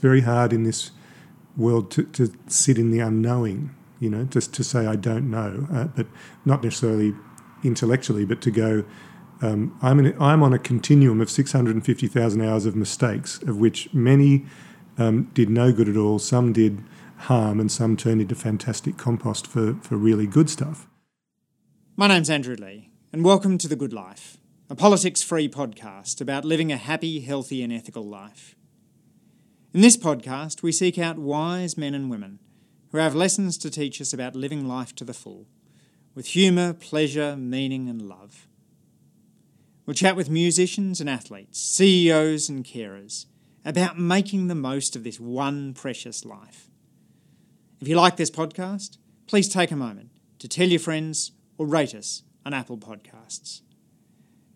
very hard in this world to, to sit in the unknowing, you know, just to say I don't know, uh, but not necessarily intellectually, but to go. Um, I'm in, I'm on a continuum of 650,000 hours of mistakes, of which many um, did no good at all, some did harm, and some turned into fantastic compost for, for really good stuff. My name's Andrew Leigh, and welcome to The Good Life, a politics free podcast about living a happy, healthy, and ethical life. In this podcast, we seek out wise men and women who have lessons to teach us about living life to the full, with humour, pleasure, meaning, and love. We'll chat with musicians and athletes, CEOs and carers about making the most of this one precious life. If you like this podcast, please take a moment to tell your friends or rate us on Apple Podcasts.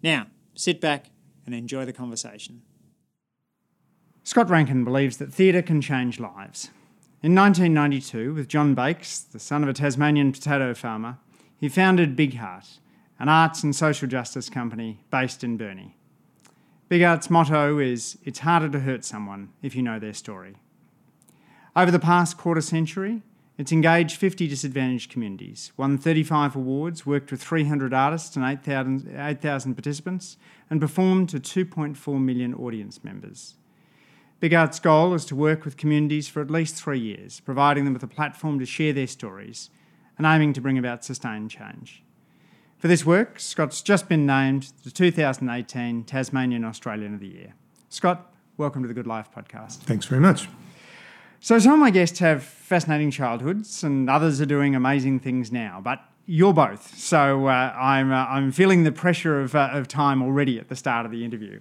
Now, sit back and enjoy the conversation. Scott Rankin believes that theatre can change lives. In 1992, with John Bakes, the son of a Tasmanian potato farmer, he founded Big hART, an arts and social justice company based in Burnie. Big hART's motto is It's harder to hurt someone if you know their story. Over the past quarter century, it's engaged 50 disadvantaged communities, won 35 awards, worked with 300 artists and 8,000 8, participants, and performed to 2.4 million audience members. Big hART's goal is to work with communities for at least three years, providing them with a platform to share their stories and aiming to bring about sustained change. For this work, Scott's just been named the 2018 Tasmanian Australian of the Year. Scott, welcome to the Good Life podcast. Thanks very much. So, some of my guests have fascinating childhoods, and others are doing amazing things now, but you're both. So, uh, I'm, uh, I'm feeling the pressure of, uh, of time already at the start of the interview.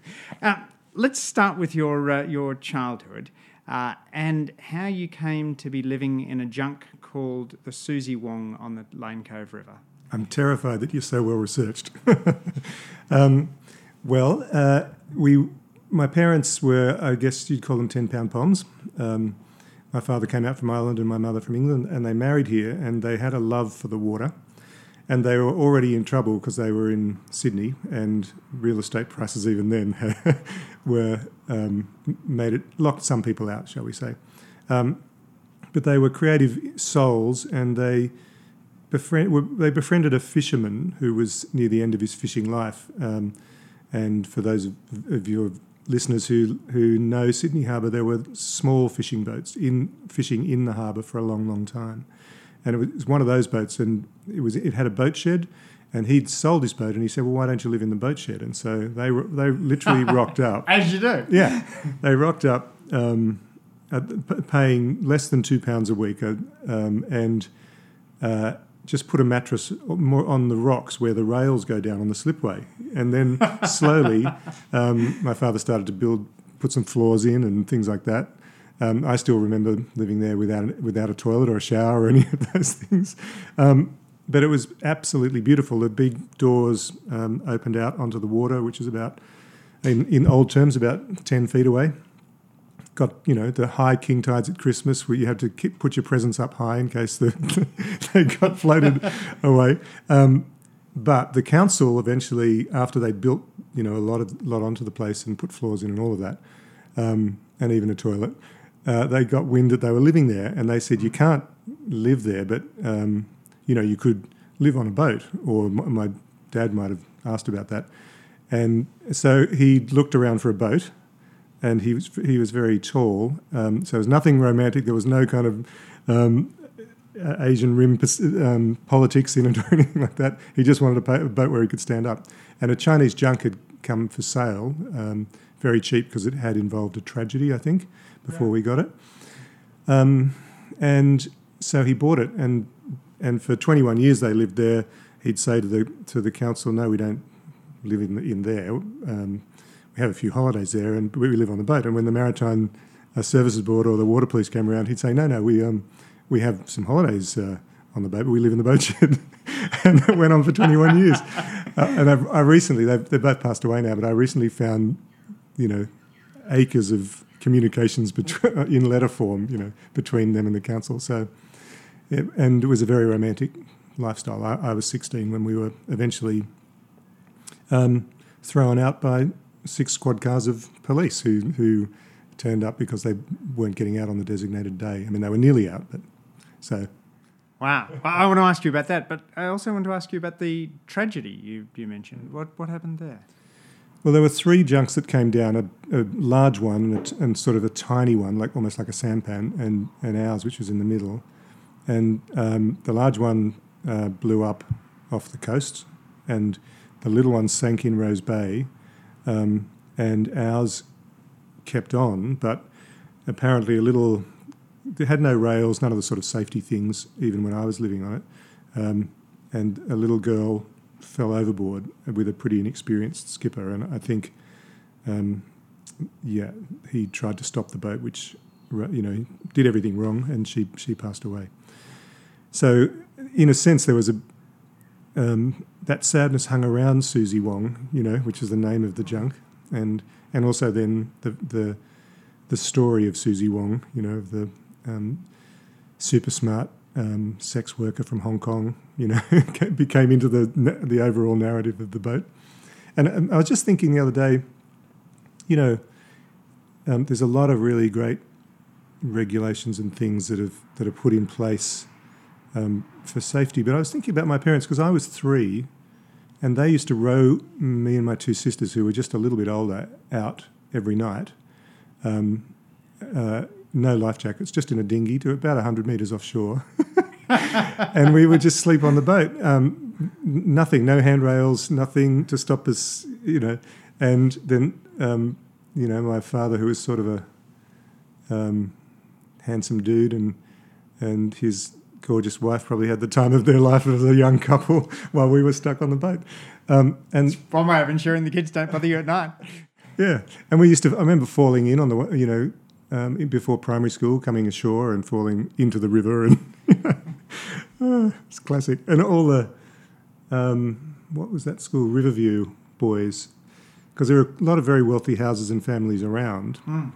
Let's start with your uh, your childhood uh, and how you came to be living in a junk called the Susie Wong on the Lane Cove River. I'm terrified that you're so well researched. um, well, uh, we my parents were, I guess you'd call them ten pound poms. Um, my father came out from Ireland and my mother from England, and they married here, and they had a love for the water and they were already in trouble because they were in Sydney, and real estate prices even then were um, made it locked some people out, shall we say? Um, but they were creative souls, and they befriend, they befriended a fisherman who was near the end of his fishing life. Um, and for those of, your listeners who who know Sydney Harbour, there were small fishing boats in fishing in the harbour for a long, long time and it was one of those boats, and it was it had a boat shed, and he'd sold his boat, and he said, "Well, why don't you live in the boat shed?" And so they they literally rocked up, as you do. Yeah, they rocked up, um, paying less than two pounds a week, uh, um, and uh, just put a mattress more on the rocks where the rails go down on the slipway, and then slowly, um, my father started to build, put some floors in, and things like that. Um, I still remember living there without without a toilet or a shower or any of those things. Um, but it was absolutely beautiful. The big doors um, opened out onto the water, which is about, in, in old terms, about ten feet away. Got you know the high king tides at Christmas, where you had to put your presents up high in case the, they got floated away. Um, but the council eventually, after they built you know a lot of lot onto the place and put floors in and all of that, um, and even a toilet, uh, they got wind that they were living there, and they said you can't live there, but um, you know you could live on a boat. Or my dad might have asked about that, and so he looked around for a boat, and he was he was very tall, um, so there was nothing romantic. There was no kind of um, Asian rim um, politics in it or anything like that. He just wanted a boat where he could stand up, and a Chinese junk had come for sale, um, very cheap because it had involved a tragedy, I think before we got it. Um, and so he bought it, and and for 21 years they lived there. He'd say to the to the council, "No, we don't live in in there. Um, we have a few holidays there, and we live on the boat." And when the Maritime uh, Services Board or the Water Police came around, he'd say, "No, no, we um, we have some holidays uh, on the boat, but we live in the boat shed." and it went on for 21 years. Uh, and I've, I recently, they've, they've both passed away now, but I recently found, you know, acres of communications between, in letter form, you know, between them and the council. So, it, and it was a very romantic lifestyle. I, I was 16 when we were eventually um, thrown out by six squad cars of police who who turned up because they weren't getting out on the designated day. I mean, they were nearly out, but so. Wow. I want to ask you about that, but I also want to ask you about the tragedy you, you mentioned. What, what happened there? Well, there were three junks that came down a, a large one and, and, sort of a tiny one, like almost like a sampan, and, and ours, which was in the middle. And um, the large one uh, blew up off the coast, and the little one sank in Rose Bay, um, and ours kept on, but apparently a little. They had no rails, none of the sort of safety things, even when I was living on it. Um, and a little girl fell overboard with a pretty inexperienced skipper, and I think, um, yeah, he tried to stop the boat, which you know did everything wrong, and she she passed away. So, in a sense, there was a um, that sadness hung around Susie Wong, you know, which is the name of the junk, and and also then the the the story of Susie Wong, you know, of the um, super smart um, sex worker from Hong Kong, you know, became into the the overall narrative of the boat. And I was just thinking the other day, you know, um, there's a lot of really great regulations and things that have that are put in place um, for safety. But I was thinking about my parents because I was three, and they used to row me and my two sisters, who were just a little bit older, out every night. Um, uh, no life jackets, just in a dinghy to about 100 metres offshore. and we would just sleep on the boat. Um, nothing, no handrails, nothing to stop us, you know. And then, um, you know, my father, who was sort of a um, handsome dude, and and his gorgeous wife probably had the time of their life as a young couple while we were stuck on the boat. Um, and one way of ensuring the kids don't bother you at night. Yeah, and we used to. I remember falling in on the, you know, um, before primary school, coming ashore and falling into the river, and oh, it's classic. And all the um, what was that school? Riverview boys, because there are a lot of very wealthy houses and families around, mm.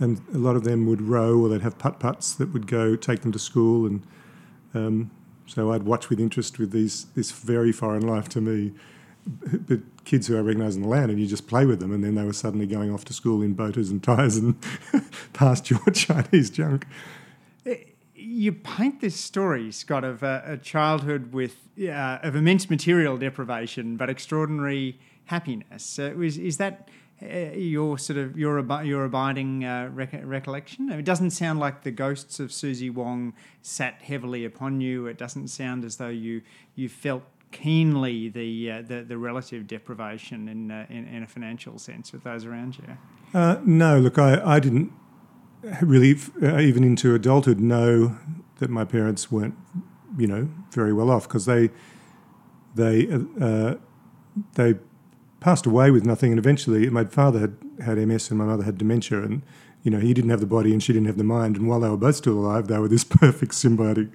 and a lot of them would row or they'd have putt putts that would go take them to school, and um, so I'd watch with interest with these this very foreign life to me kids who I recognised in the land, and you just play with them, and then they were suddenly going off to school in boaters and tyres and past your Chinese junk. Eh, you paint this story, Scott, of a, a childhood with uh, of immense material deprivation, but extraordinary happiness. Is, is that uh, your sort of your your abiding uh, rec- recollection? It doesn't sound like the ghosts of Susie Wong sat heavily upon you. It doesn't sound as though you you felt keenly the uh, the, the, relative deprivation in, uh, in, in a financial sense with those around you? Uh, no, look, I, I didn't really uh, even into adulthood know that my parents weren't you know very well off because they they uh, they passed away with nothing and eventually my father had had MS and my mother had dementia and you know he didn't have the body and she didn't have the mind and while they were both still alive they were this perfect symbiotic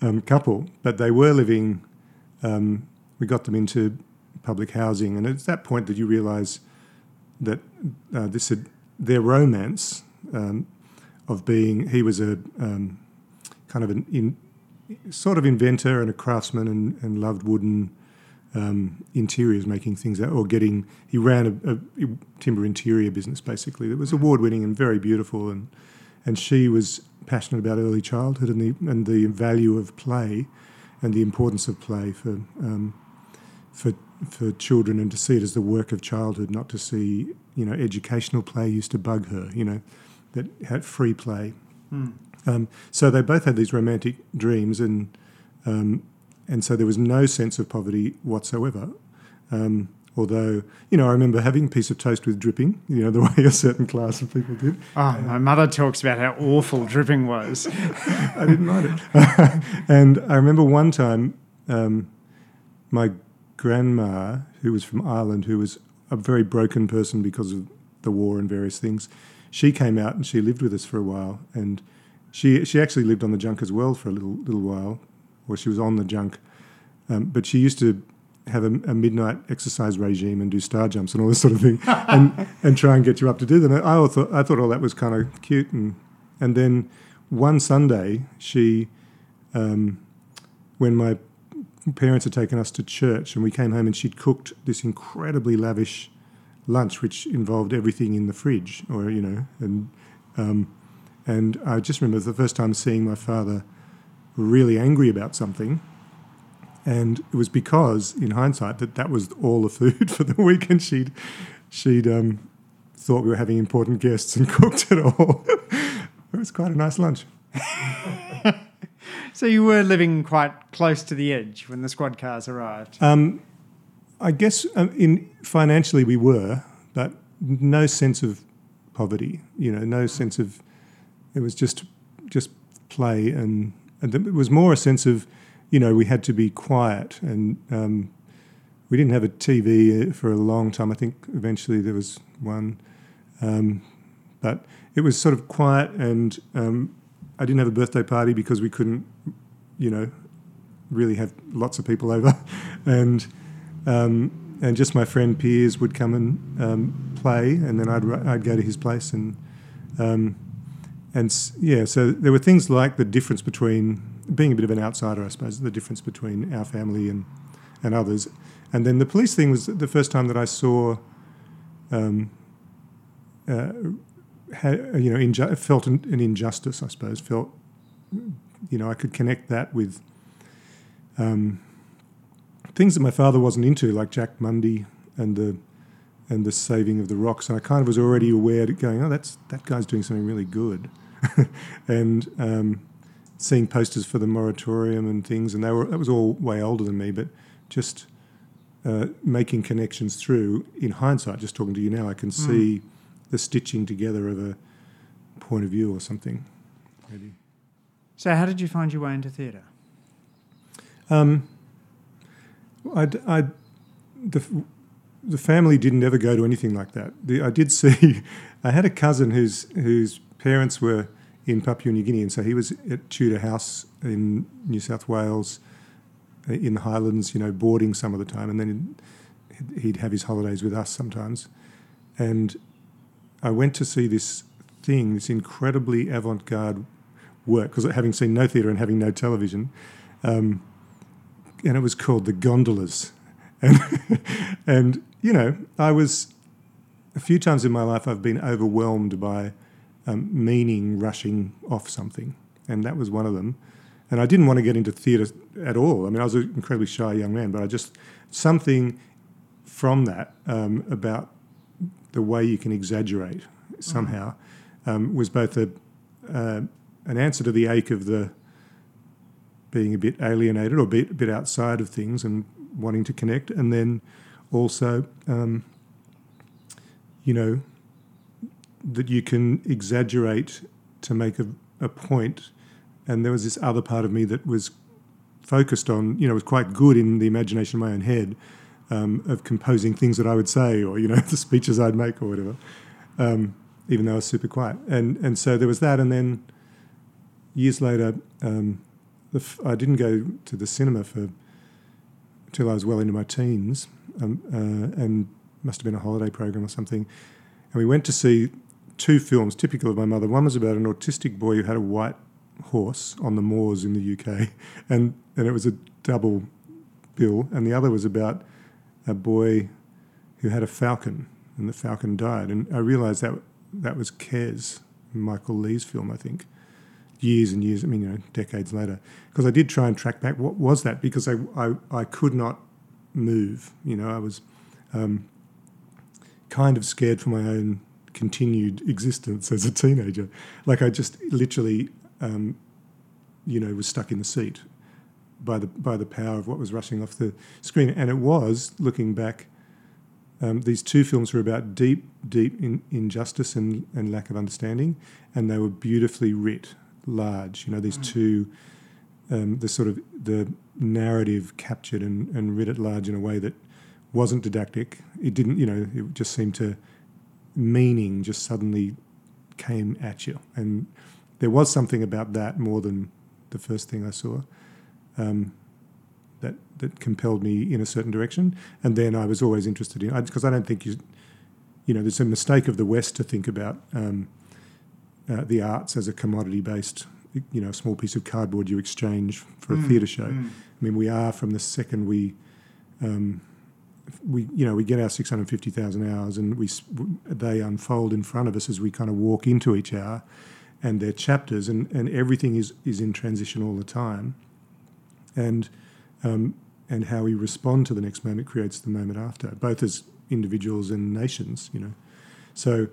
um, couple but they were living um, we got them into public housing, and it's that point that you realise that uh, this had, their romance um, of being he was a um, kind of an in, sort of inventor and a craftsman and, and loved wooden um, interiors, making things out, or getting. He ran a, a timber interior business basically that was award winning and very beautiful, and and she was passionate about early childhood and the and the value of play and the importance of play for um, for for children and to see it as the work of childhood, not to see you know educational play used to bug her. You know that had free play. Mm. Um, so they both had these romantic dreams, and um, and so there was no sense of poverty whatsoever. Um, Although, you know, I remember having a piece of toast with dripping, you know, the way a certain class of people did. Oh, my mother talks about how awful dripping was. I didn't mind it. and I remember one time um, my grandma, who was from Ireland, who was a very broken person because of the war and various things, she came out and she lived with us for a while. And she, she actually lived on the junk as well for a little, little while, or she was on the junk. Um, but she used to have a, a, midnight exercise regime and do star jumps and all this sort of thing, and and try and get you up to do them. I thought I thought all that was kind of cute, and and then one Sunday she, um, when my parents had taken us to church and we came home and she'd cooked this incredibly lavish lunch, which involved everything in the fridge, or you know, and um, and I just remember the first time seeing my father really angry about something, and it was because, in hindsight, that that was all the food for the week, and she'd she'd um, thought we were having important guests and cooked it all. it was quite a nice lunch. so you were living quite close to the edge when the squad cars arrived. Um, I guess um, in financially we were, but no sense of poverty. You know, no sense of. It was just just play, and and it was more a sense of, you know, we had to be quiet, and um, we didn't have a TV for a long time. I think eventually there was one, um, but it was sort of quiet, and um, I didn't have a birthday party because we couldn't, you know, really have lots of people over, and um, and just my friend Piers would come and um, play, and then I'd I'd go to his place and um, and yeah, so there were things like the difference between being a bit of an outsider, I suppose, the difference between our family and and others, and then the police thing was the first time that I saw. Um, uh, had, you know, inju- felt an, an, injustice, I suppose. Felt, you know, I could connect that with um, things that my father wasn't into, like Jack Mundey and the and the saving of the rocks. And I kind of was already aware going, oh, that's that guy's doing something really good, and um, seeing posters for the moratorium and things, and they were that was all way older than me, but just uh, making connections through. In hindsight, just talking to you now, I can mm. see the stitching together of a point of view or something. Maybe. So, how did you find your way into theatre? Um, I, I, the, the family didn't ever go to anything like that. The, I did see, I had a cousin whose whose parents were in Papua New Guinea, and so he was at Tudor House in New South Wales, uh, in the Highlands, you know, boarding some of the time, and then he'd have his holidays with us sometimes. And I went to see this thing, this incredibly avant-garde work, because having seen no theatre and having no television. Um, and it was called the Gondolas. And, and you know, I was a few times in my life I've been overwhelmed by um, meaning rushing off something, and that was one of them. And I didn't want to get into theatre at all. I mean, I was an incredibly shy young man, but I just something from that um, about the way you can exaggerate somehow um, was both a uh, an answer to the ache of the being a bit alienated or a bit, a bit outside of things and wanting to connect, and then also, um, you know, that you can exaggerate to make a, a point. And there was this other part of me that was focused on, you know, was quite good in the imagination of my own head um, of composing things that I would say or, you know, the speeches I'd make or whatever, um, even though I was super quiet. And, and so there was that. And then years later, um, f- I didn't go to the cinema for until I was well into my teens, um, uh, and must have been a holiday program or something. And we went to see two films typical of my mother. One was about an autistic boy who had a white horse on the moors in the UK, and and it was a double bill. And the other was about a boy who had a falcon, and the falcon died. And I realised that that was Kes, Michael Lee's film, I think years and years, I mean, you know, decades later, because I did try and track back what was that because I, I, I could not move. You know, I was um, kind of scared for my own continued existence as a teenager. Like I just literally, um, you know, was stuck in the seat by the by the power of what was rushing off the screen. And it was looking back. Um, these two films were about deep, deep in, injustice and, and lack of understanding, and they were beautifully writ large. You know, these mm. two, um, the sort of the narrative captured and, and read at large in a way that wasn't didactic. It didn't, you know, it just seemed to meaning just suddenly came at you, and there was something about that more than the first thing I saw. Um, that, that compelled me in a certain direction, and then I was always interested in because I, I, don't think you, you know, there's a mistake of the West to think about um, uh, the arts as a commodity based, you know, small piece of cardboard you exchange for a mm, theatre show. Mm. I mean, we are from the second we um, we you know we get our 650,000 hours and we they unfold in front of us as we kind of walk into each hour and they're chapters and, and everything is, is in transition all the time. And um, and how we respond to the next moment creates the moment after both as individuals and nations you know. So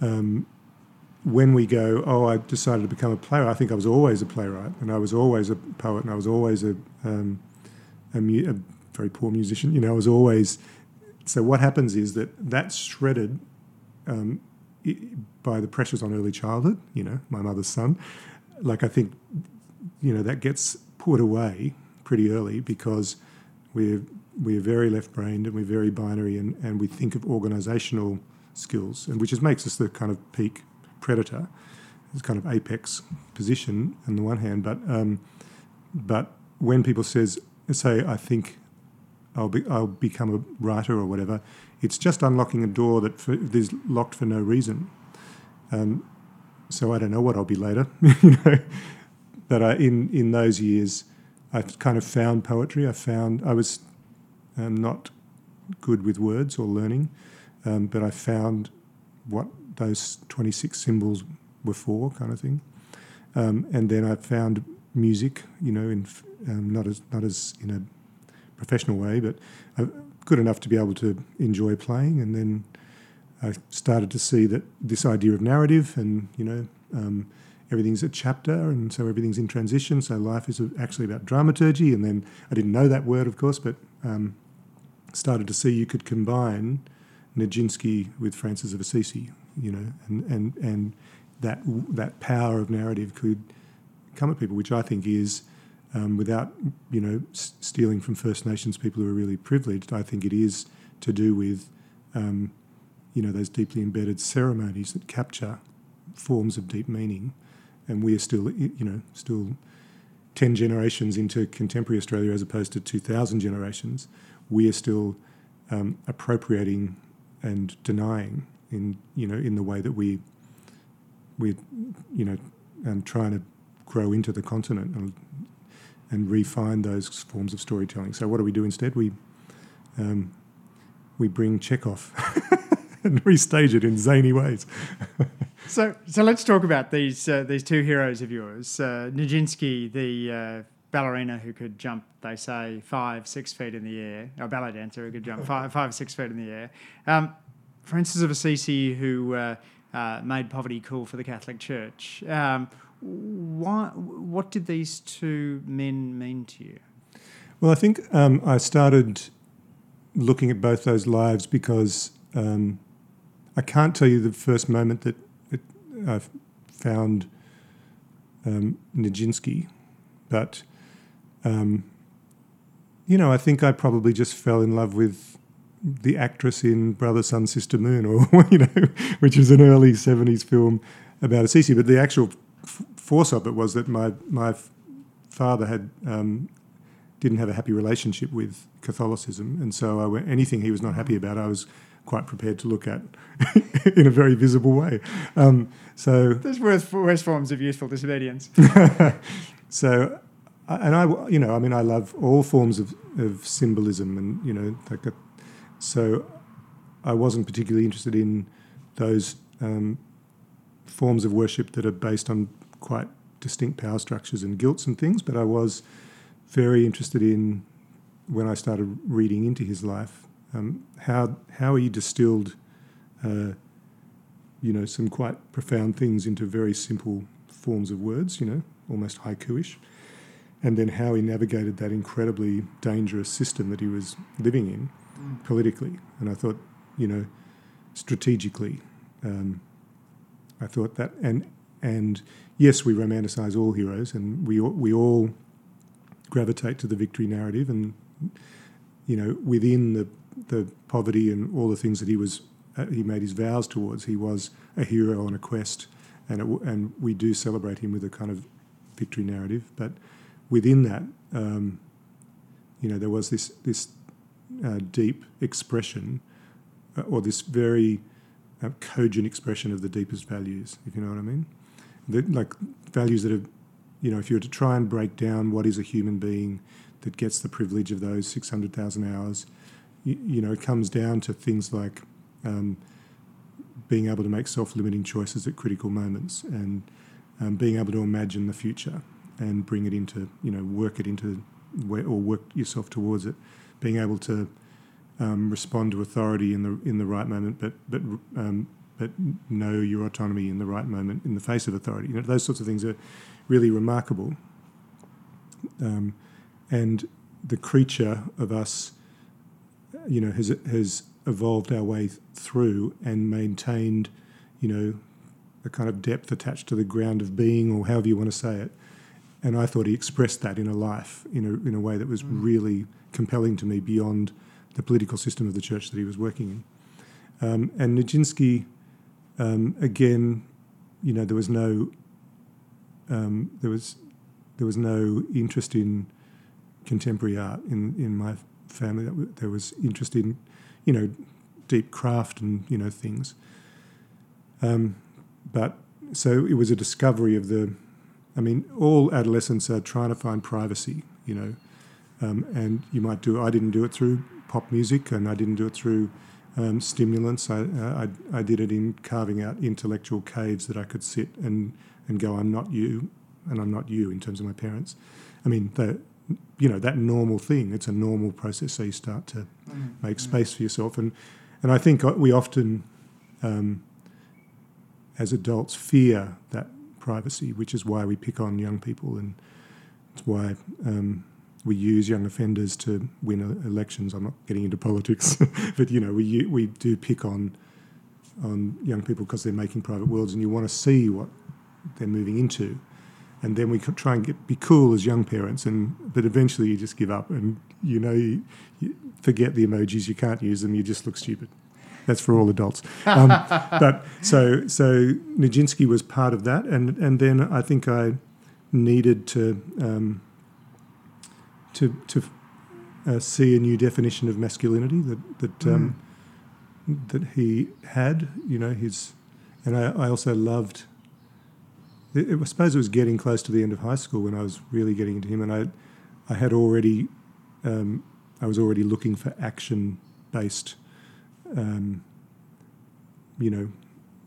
um, when we go oh I decided to become a playwright I think I was always a playwright and I was always a poet and I was always a, um, a, a very poor musician. You know, I was always. So what happens is that that's shredded um, by the pressures on early childhood. You know, my mother's son. Like I think, you know, that gets put away pretty early because we're we're very left-brained and we're very binary and, and we think of organisational skills and which just makes us the kind of peak predator. this kind of apex position on the one hand, but um, but when people says say I think I'll be I'll become a writer or whatever. It's just unlocking a door that for, is locked for no reason. Um, so I don't know what I'll be later. you know, but I, in in those years, I kind of found poetry. I found I was um, not good with words or learning, um, but I found what those twenty six symbols were for, kind of thing. Um, and then I found music. You know, in um, not as not as in a professional way, but uh, good enough to be able to enjoy playing. And then I started to see that this idea of narrative and, you know, um, everything's a chapter and so everything's in transition. So life is actually about dramaturgy. And then I didn't know that word, of course, but um, started to see you could combine Nijinsky with Francis of Assisi, you know, and, and, and that, that power of narrative could come at people, which I think is um, without you know s- stealing from First Nations people who are really privileged. I think it is to do with um, you know those deeply embedded ceremonies that capture forms of deep meaning, and we are still you know still ten generations into contemporary Australia as opposed to two thousand generations. We are still um, appropriating and denying in you know in the way that we we you know um, trying to grow into the continent and and refine those forms of storytelling. So what do we do instead? We um, we bring Chekhov and restage it in zany ways. so so let's talk about these uh, these two heroes of yours, uh, Nijinsky, the uh, ballerina who could jump, they say, five six feet in the air, or ballet dancer who could jump five five six feet in the air. Um, Francis of Assisi, who uh, uh, made poverty cool for the Catholic Church. Um, why, what did these two men mean to you? Well, I think um, I started looking at both those lives because um, I can't tell you the first moment that it, I found um, Nijinsky, but um, you know, I think I probably just fell in love with the actress in Brother Sun Sister Moon, or you know, which was an early '70s film about Assisi. But the actual force of it was that my my father had um, didn't have a happy relationship with Catholicism, and so I went, anything he was not happy about, I was quite prepared to look at in a very visible way. Um, so there's worse, worse forms of useful disobedience. so, and I, you know, I mean, I love all forms of, of symbolism, and you know, like a, so I wasn't particularly interested in those um, forms of worship that are based on quite distinct power structures and guilts and things, but I was very interested in when I started reading into his life um, how how he distilled, uh, you know, some quite profound things into very simple forms of words, you know, almost haiku-ish, and then how he navigated that incredibly dangerous system that he was living in mm. politically. And I thought, you know, strategically, um, I thought that, and and yes, we romanticize all heroes, and we we all gravitate to the victory narrative, and you know, within the the poverty and all the things that he was uh, he made his vows towards, he was a hero on a quest, and it, and we do celebrate him with a kind of victory narrative, but within that, um, you know, there was this this uh, deep expression, uh, or this very uh, cogent expression of the deepest values, if you know what I mean. The, like values that have, you know, if you were to try and break down what is a human being that gets the privilege of those 600,000 hours, you, you know, it comes down to things like um, being able to make self-limiting choices at critical moments and um, being able to imagine the future and bring it into, you know, work it into where, or work yourself towards it. Being able to um, respond to authority in the in the right moment, but but um, but know your autonomy in the right moment in the face of authority. You know, those sorts of things are really remarkable. Um, and the creature of us, you know, has has evolved our way through and maintained, you know, a kind of depth attached to the ground of being, or however you want to say it. And I thought he expressed that in a life in a in a way that was mm. really compelling to me beyond the political system of the church that he was working in. Um, and Nijinsky, um, again, you know, there was no um, there was there was no interest in contemporary art in in my family. There was interest in, you know, deep craft and you know things. Um, but so it was a discovery of the. I mean, all adolescents are trying to find privacy, you know, um, and you might do. I didn't do it through pop music, and I didn't do it through um, stimulants. I, uh, I, I did it in carving out intellectual caves that I could sit and and go, I'm not you, and I'm not you in terms of my parents. I mean, the, you know, that normal thing. It's a normal process. So you start to mm. make space for yourself, and and I think we often, um, as adults, fear that privacy, which is why we pick on young people, and it's why. Um, we use young offenders to win elections. I'm not getting into politics, but you know we we do pick on on young people because they're making private worlds, and you want to see what they're moving into. And then we try and get, be cool as young parents, and but eventually you just give up, and you know you, you forget the emojis. You can't use them. You just look stupid. That's for all adults. Um, but so so Nijinsky was part of that, and and then I think I needed to um, to to uh, see a new definition of masculinity that that mm. um, that he had. You know, his and I, I also loved I suppose it was getting close to the end of high school when I was really getting into him, and I, I had already, um, I was already looking for action-based, um, you know,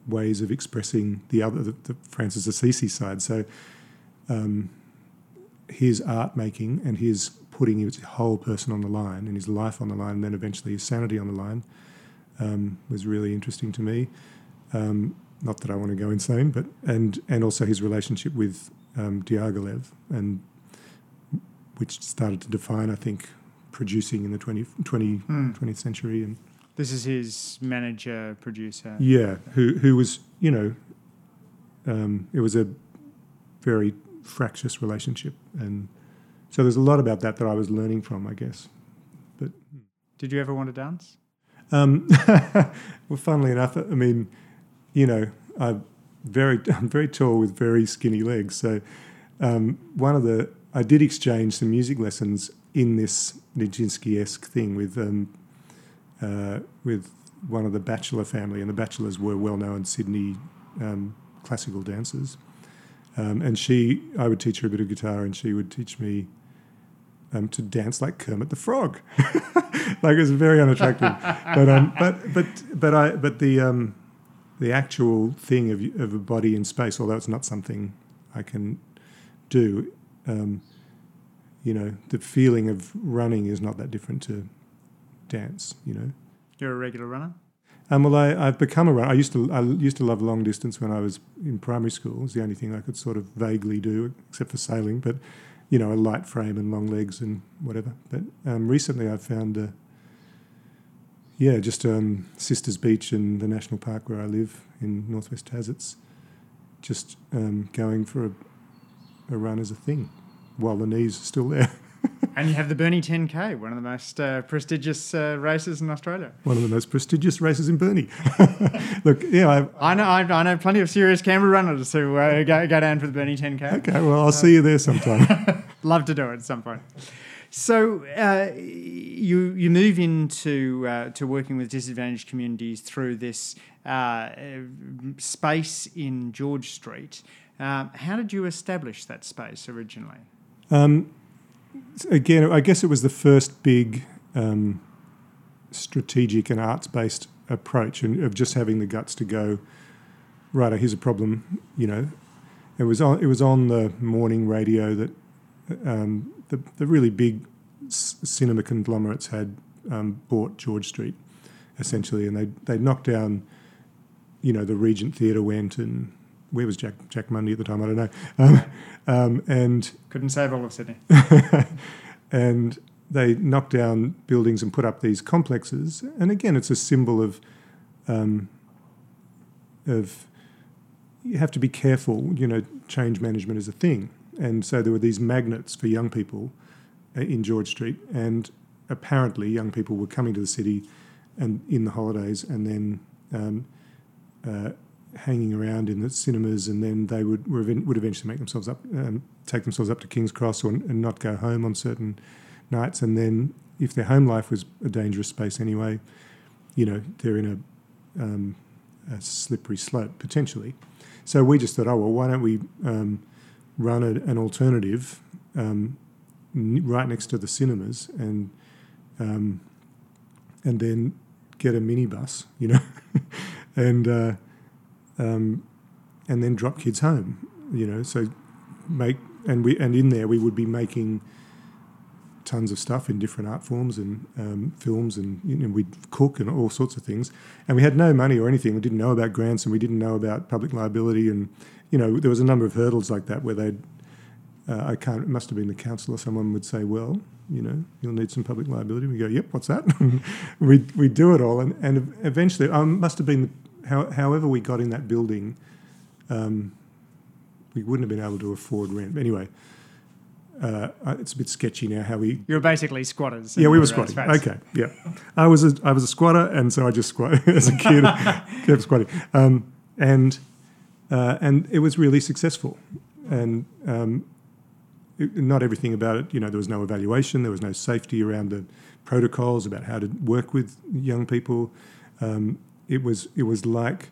ways of expressing the other, the, the Francis Assisi side. So, um, his art making and his putting his whole person on the line and his life on the line, and then eventually his sanity on the line, um, was really interesting to me. Um, not that I want to go insane, but and and also his relationship with um, Diaghilev, and which started to define, I think, producing in the 20, 20 mm. 20th century. And this is his manager, producer. Yeah, who who was you know, um, it was a very fractious relationship, and so there's a lot about that that I was learning from, I guess. But did you ever want to dance? Um, well, funnily enough, I mean you know, I'm very, I'm very tall with very skinny legs. So um, one of the, I did exchange some music lessons in this Nijinsky-esque thing with, um, uh, with one of the Bachelor family, and the Bachelors were well-known Sydney um, classical dancers. Um, and she, I would teach her a bit of guitar, and she would teach me um, to dance like Kermit the Frog. like it was very unattractive, but um, but but but I but the um, the actual thing of, of a body in space, although it's not something I can do, um, you know, the feeling of running is not that different to dance, you know. You're a regular runner? Um, well, I, I've become a runner. I used to I used to love long distance when I was in primary school. It was the only thing I could sort of vaguely do, except for sailing. But you know, a light frame and long legs and whatever. But um, recently, I've found a, yeah, just um, Sisters Beach and the national park where I live in northwest Tas. It's just um, going for a, a, run as a thing while the knees are still there. and you have the Burnie 10K, one of the most uh, prestigious uh, races in Australia. One of the most prestigious races in Burnie. Look, yeah, I've, i know I, I, know plenty of serious Canberra runners who uh, go, go down for the Burnie 10K. Okay, well, I'll see you there sometime. Love to do it at some point. So uh, you you move into uh, to working with disadvantaged communities through this uh, space in George Street. Um, how did you establish that space originally? Um, again, I guess it was the first big um, strategic and arts based approach, and of just having the guts to go, right, here's a problem. You know, it was on it was on the morning radio that um, the the really big cinema conglomerates had um, bought George Street, essentially, and they they knocked down, you know, the Regent Theatre went and where was Jack Jack Mundey at the time? I don't know, um, um, and Couldn't save all of Sydney. and they knocked down buildings and put up these complexes. And again, it's a symbol of um, of you have to be careful. You know, change management is a thing, and so there were these magnets for young people uh, in George Street, and apparently young people were coming to the city and in the holidays, and then. Um, uh, hanging around in the cinemas, and then they would would eventually make themselves up, um, take themselves up to King's Cross, or and not go home on certain nights. And then, if their home life was a dangerous space anyway, you know, they're in a, um, a slippery slope potentially. So we just thought, oh well, why don't we um, run a, an alternative um, n- right next to the cinemas, and um, and then get a minibus, you know, and. Uh, um, and then drop kids home. You know, so make and we and in there we would be making tons of stuff in different art forms and um, films, and you know, we'd cook and all sorts of things. And we had no money or anything. We didn't know about grants, and we didn't know about public liability. And you know, there was a number of hurdles like that where they'd. Uh, I can't. It must have been the council or someone would say, "Well, you know, you'll need some public liability." We go, "Yep, what's that?" we we do it all, and and eventually, um, must have been how, however we got in that building, um, we wouldn't have been able to afford rent. Anyway, uh, it's a bit sketchy now how we. You were basically squatters. Yeah, we were squatting. Okay, yeah, I was a, I was a squatter, and so I just squatted as a kid, kept squatting, um, and uh, and it was really successful, and um, it, not everything about it. You know, there was no evaluation, there was no safety around the protocols about how to work with young people. Um, it was it was like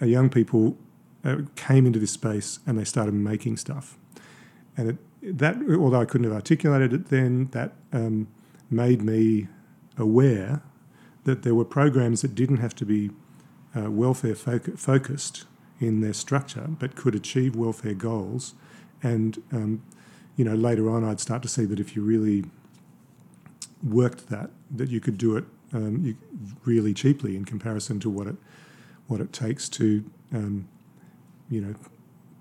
a young people uh, came into this space and they started making stuff, and it, that although I couldn't have articulated it then, that um, made me aware that there were programs that didn't have to be uh, welfare foc- focused in their structure, but could achieve welfare goals. And um, you know, later on, I'd start to see that if you really worked that, that you could do it um, you, really cheaply in comparison to what it what it takes to um, you know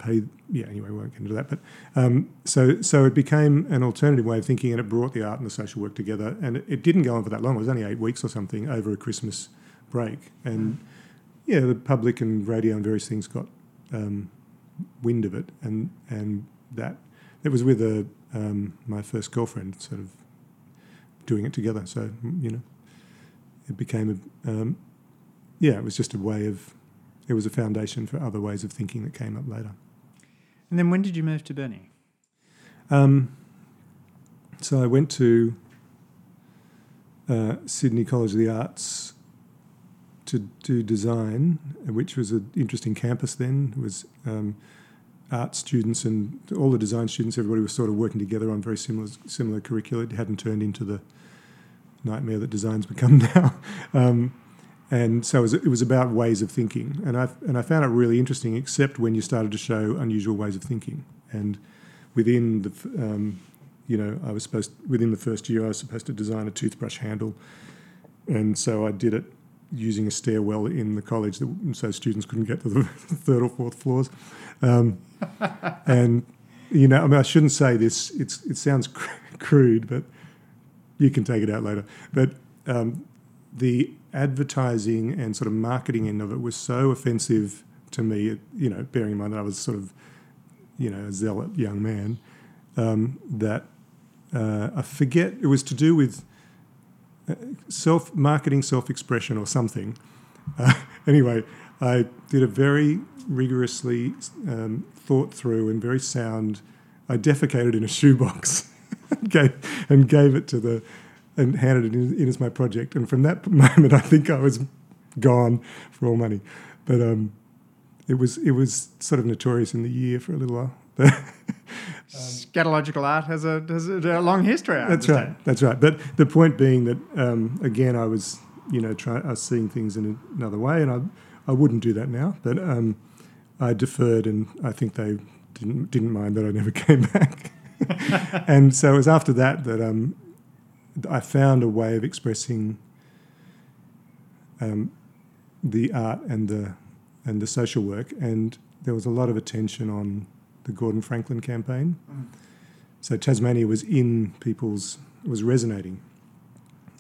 pay. Yeah, anyway, we won't get into that. But um, so so it became an alternative way of thinking, and it brought the art and the social work together. And it, it didn't go on for that long. It was only eight weeks or something over a Christmas break. And yeah, the public and radio and various things got um, wind of it, and and that it was with a um, my first girlfriend, sort of doing it together. So you know, it became a um, yeah, it was just a way of it was a foundation for other ways of thinking that came up later. And then when did you move to Burnie? Um, so I went to uh, Sydney College of the Arts to do design, which was an interesting campus then. It was um, art students and all the design students, everybody was sort of working together on very similar similar curricula. It hadn't turned into the nightmare that design's become now. Um, and so it was, it was about ways of thinking, and I and I found it really interesting, except when you started to show unusual ways of thinking. And within the, um, you know, I was supposed within the first year I was supposed to design a toothbrush handle, and so I did it using a stairwell in the college, that, so students couldn't get to the third or fourth floors. Um, and you know, I mean, I shouldn't say this. It's it sounds cr- crude, but you can take it out later. But um, the advertising and sort of marketing end of it was so offensive to me. You know, bearing in mind that I was sort of, you know, a zealot young man, um, that uh, I forget it was to do with uh, self marketing, self expression, or something. Uh, anyway, I did a very rigorously um, thought through and very sound. I defecated in a shoebox. gave, and gave it to the and handed it in, in, as my project. And from that moment, I think I was gone for all money. But um, it was it was sort of notorious in the year for a little while. scatological art has a, has a long history. I That's understand. right. That's right. But the point being that um, again, I was you know try, I was seeing things in another way, and I I wouldn't do that now. But um, I deferred, and I think they didn't didn't mind that I never came back. and so it was after that that um, I found a way of expressing um, the art and the and the social work, and there was a lot of attention on the Gordon Franklin campaign. So Tasmania was in people's was resonating,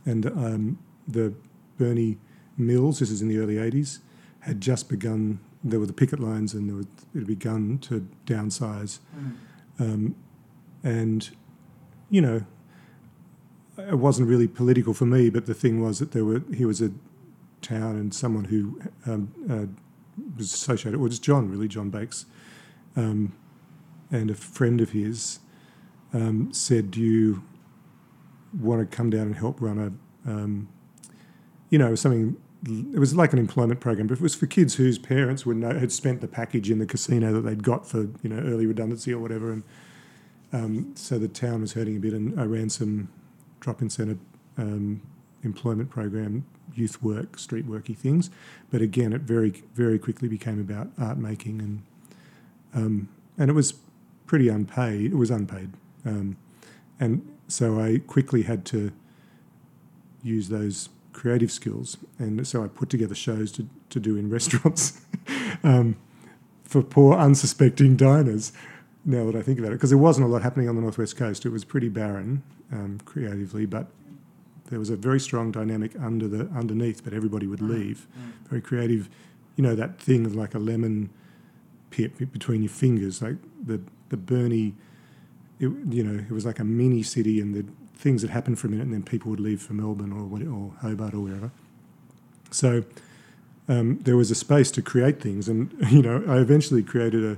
and um, the Burnie Mills. This is in the early '80s. Had just begun. There were the picket lines, and there was, it had begun to downsize, um, and you know, it wasn't really political for me. But the thing was that there were he was a town and someone who um, uh, was associated. Well, it's John really, John Bakes, um, and a friend of his um, said, "Do you want to come down and help run a, um, you know, something?" It was like an employment program, but it was for kids whose parents had spent the package in the casino that they'd got for you know early redundancy or whatever, and um, so the town was hurting a bit, and I ran some drop-in centre um, employment program, youth work, street worky things, but again, it very very quickly became about art making and um, and it was pretty unpaid. It was unpaid, um, and so I quickly had to use those creative skills, and so I put together shows to, to do in restaurants um, for poor unsuspecting diners. Now that I think about it, because there wasn't a lot happening on the northwest coast, it was pretty barren um, creatively, but there was a very strong dynamic under the underneath. But everybody would leave. Very creative, you know that thing of like a lemon pit between your fingers, like the the Burnie. It, you know, it was like a mini city, and the things that happened for a minute, and then people would leave for Melbourne or or Hobart or wherever. So um, there was a space to create things, and you know, I eventually created a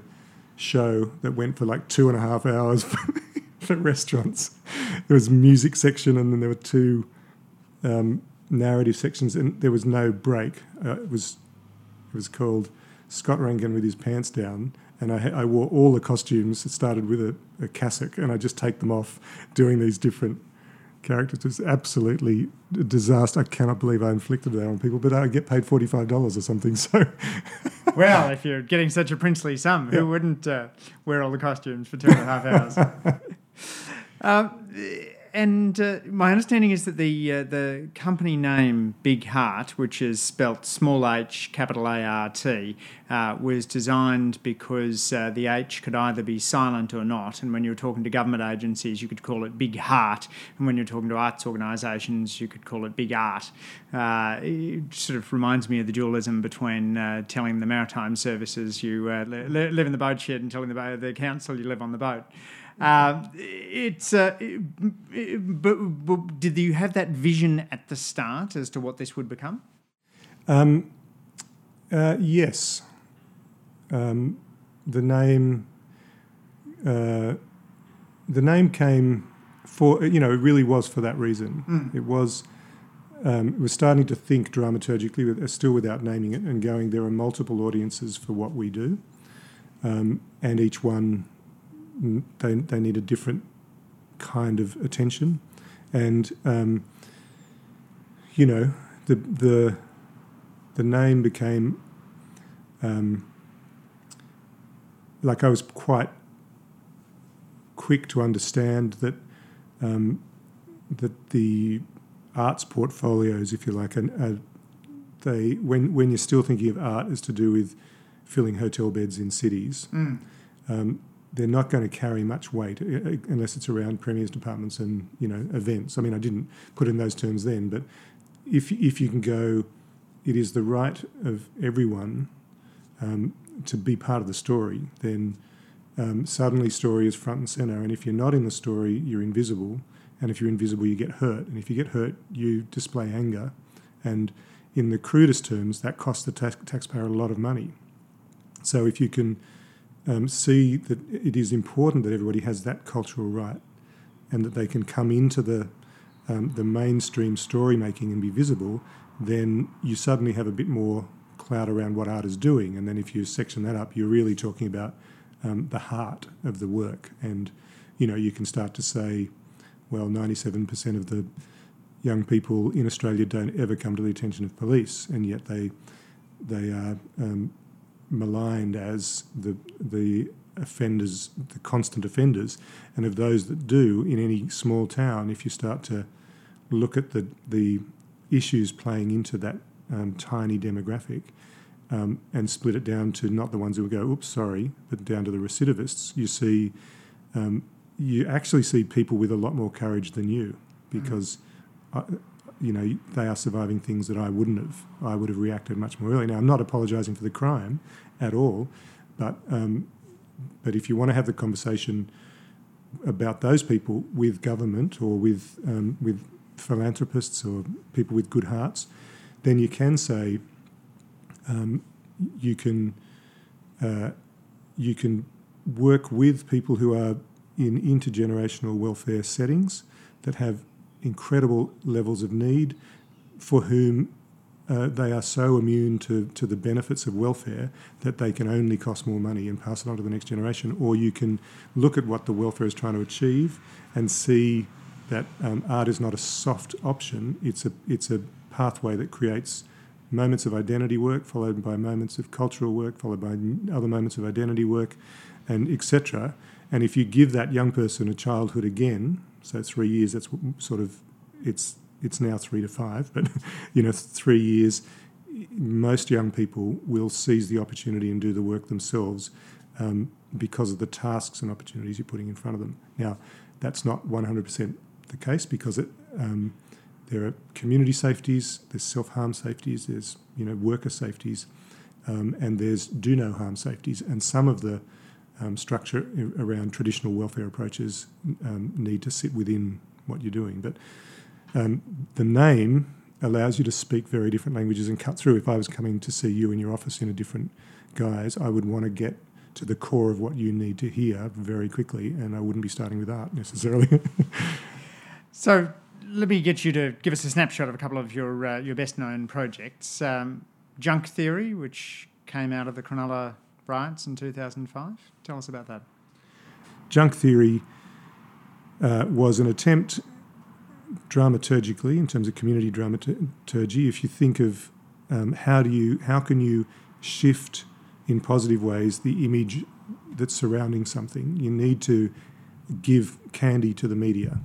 show that went for like two and a half hours for, restaurants. There was music section, and then there were two um, narrative sections, and there was no break. Uh, it was it was called Scott Rankin with his pants down, and I, I wore all the costumes. It started with a, a cassock, and I just take them off, doing these different characters. It was absolutely a disaster. I cannot believe I inflicted that on people, but I get paid forty five dollars or something. So well, if you're getting such a princely sum, who Yeah. wouldn't uh, wear all the costumes for two and a half hours? um, and uh, my understanding is that the uh, the company name Big Heart, which is spelt small h capital A R T, uh, was designed because uh, the H could either be silent or not. And when you were talking to government agencies, you could call it Big Heart, and when you're talking to arts organisations, you could call it Big Art. Uh, it sort of reminds me of the dualism between uh, telling the maritime services you li- live in the boat shed and telling the, bo- the council you live on the boat. Um, it's uh, but, but did you have that vision at the start as to what this would become? Um, uh, yes. Um, the name. Uh, the name came for you know it really was for that reason. It was. Um, was starting to think dramaturgically, with, uh, still without naming it, and going. There are multiple audiences for what we do, um, and each one mm, they they need a different kind of attention, and um, you know the the the name became um, like I was quite quick to understand that um, that the arts portfolios, if you like, and uh, they when when you're still thinking of art is to do with filling hotel beds in cities. Um, they're not going to carry much weight uh, uh, unless it's around premiers departments and you know events. I mean, I didn't put in those terms then, but if if you can go, it is the right of everyone um, to be part of the story. Then um, suddenly story is front and center, and if you're not in the story, you're invisible. And if you're invisible, you get hurt. And if you get hurt, you display anger. And in the crudest terms, that costs the tax- taxpayer a lot of money. So if you can um, see that it is important that everybody has that cultural right, and that they can come into the um, the mainstream story making and be visible, then you suddenly have a bit more cloud around what art is doing. And then if you section that up, you're really talking about um, the heart of the work. And you know, you can start to say, well, 97% of the young people in Australia don't ever come to the attention of police, and yet they they are um, maligned as the the offenders, the constant offenders, and of those that do in any small town, if you start to look at the the issues playing into that um, tiny demographic, um, and split it down to not the ones who go, oops, sorry, but down to the recidivists, you see, um, you actually see people with a lot more courage than you because, mm. I, you know, they are surviving things that I wouldn't have. I would have reacted much more early. Now, I'm not apologising for the crime at all, but um, but if you want to have the conversation about those people with government or with um, with philanthropists or people with good hearts, then you can say um, you can uh, you can work with people who are in intergenerational welfare settings that have incredible levels of need, for whom uh, they are so immune to, to the benefits of welfare that they can only cost more money and pass it on to the next generation. Or you can look at what the welfare is trying to achieve and see that um, art is not a soft option, it's a, it's a pathway that creates moments of identity work, followed by moments of cultural work, followed by other moments of identity work, and etc. And if you give that young person a childhood again, so three years, that's sort of it's it's now three to five, but you know three years. Most young people will seize the opportunity and do the work themselves um, because of the tasks and opportunities you're putting in front of them. Now, that's not 100% the case because it um, there are community safeties, there's self harm safeties, there's you know worker safeties, um, and there's do no harm safeties. And some of the um, structure around traditional welfare approaches um, need to sit within what you're doing. But um, the name allows you to speak very different languages and cut through. If I was coming to see you in your office in a different guise, I would want to get to the core of what you need to hear very quickly, and I wouldn't be starting with art necessarily. so let me get you to give us a snapshot of a couple of your uh, your best known projects. Um, Junk Theory, which came out of the Cronulla riots in 2005. Tell us about that. Junk Theory uh, was an attempt dramaturgically, in terms of community dramaturgy, if you think of um, how do you how can you shift in positive ways the image that's surrounding something, you need to give candy to the media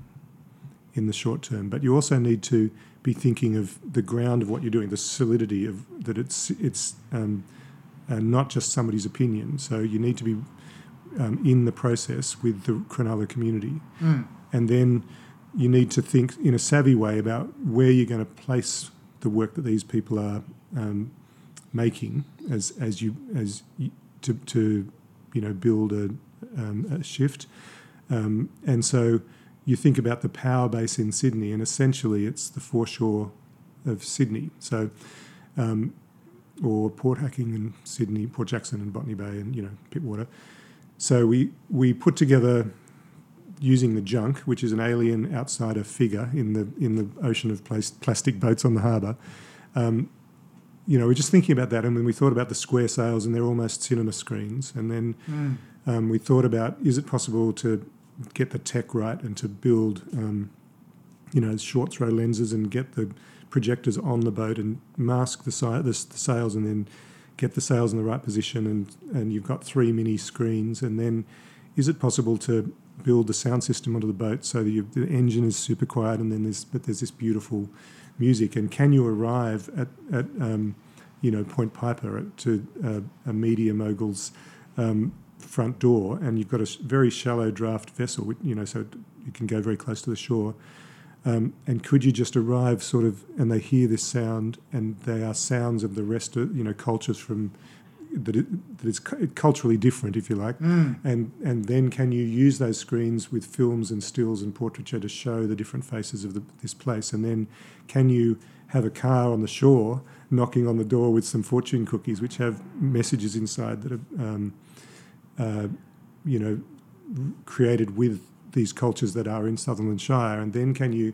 in the short term. But you also need to be thinking of the ground of what you're doing, the solidity of that it's it's um, uh, not just somebody's opinion. So you need to be um, in the process with the Cronulla community, mm. and then you need to think in a savvy way about where you're going to place the work that these people are um, making as as you as you, to to you know build a, um, a shift, um, and so you think about the power base in Sydney, and essentially it's the foreshore of Sydney. So, um, or Port Hacking in Sydney, Port Jackson and Botany Bay, and you know Pittwater. So we we put together using the junk, which is an alien outsider figure in the in the ocean of plastic boats on the harbour. Um, you know, we're just thinking about that, and when we thought about the square sails, and they're almost cinema screens, and then mm. um, we thought about is it possible to get the tech right and to build, um, you know, short throw lenses and get the projectors on the boat and mask the, si- the, the sails and then get the sails in the right position and, and you've got three mini screens. And then is it possible to build the sound system onto the boat so that the engine is super quiet and then there's but there's this beautiful music? And can you arrive at, at um, you know Point Piper to uh, a media mogul's um, front door, and you've got a very shallow draft vessel, you know, so you can go very close to the shore. Um, and could you just arrive sort of, and they hear this sound, and they are sounds of the rest of, you know, cultures from that, it, that is culturally different, if you like, mm. and and then can you use those screens with films and stills and portraiture to show the different faces of the, this place, and then can you have a car on the shore knocking on the door with some fortune cookies, which have messages inside that are um, uh, you know, created with these cultures that are in Sutherland Shire, and then can you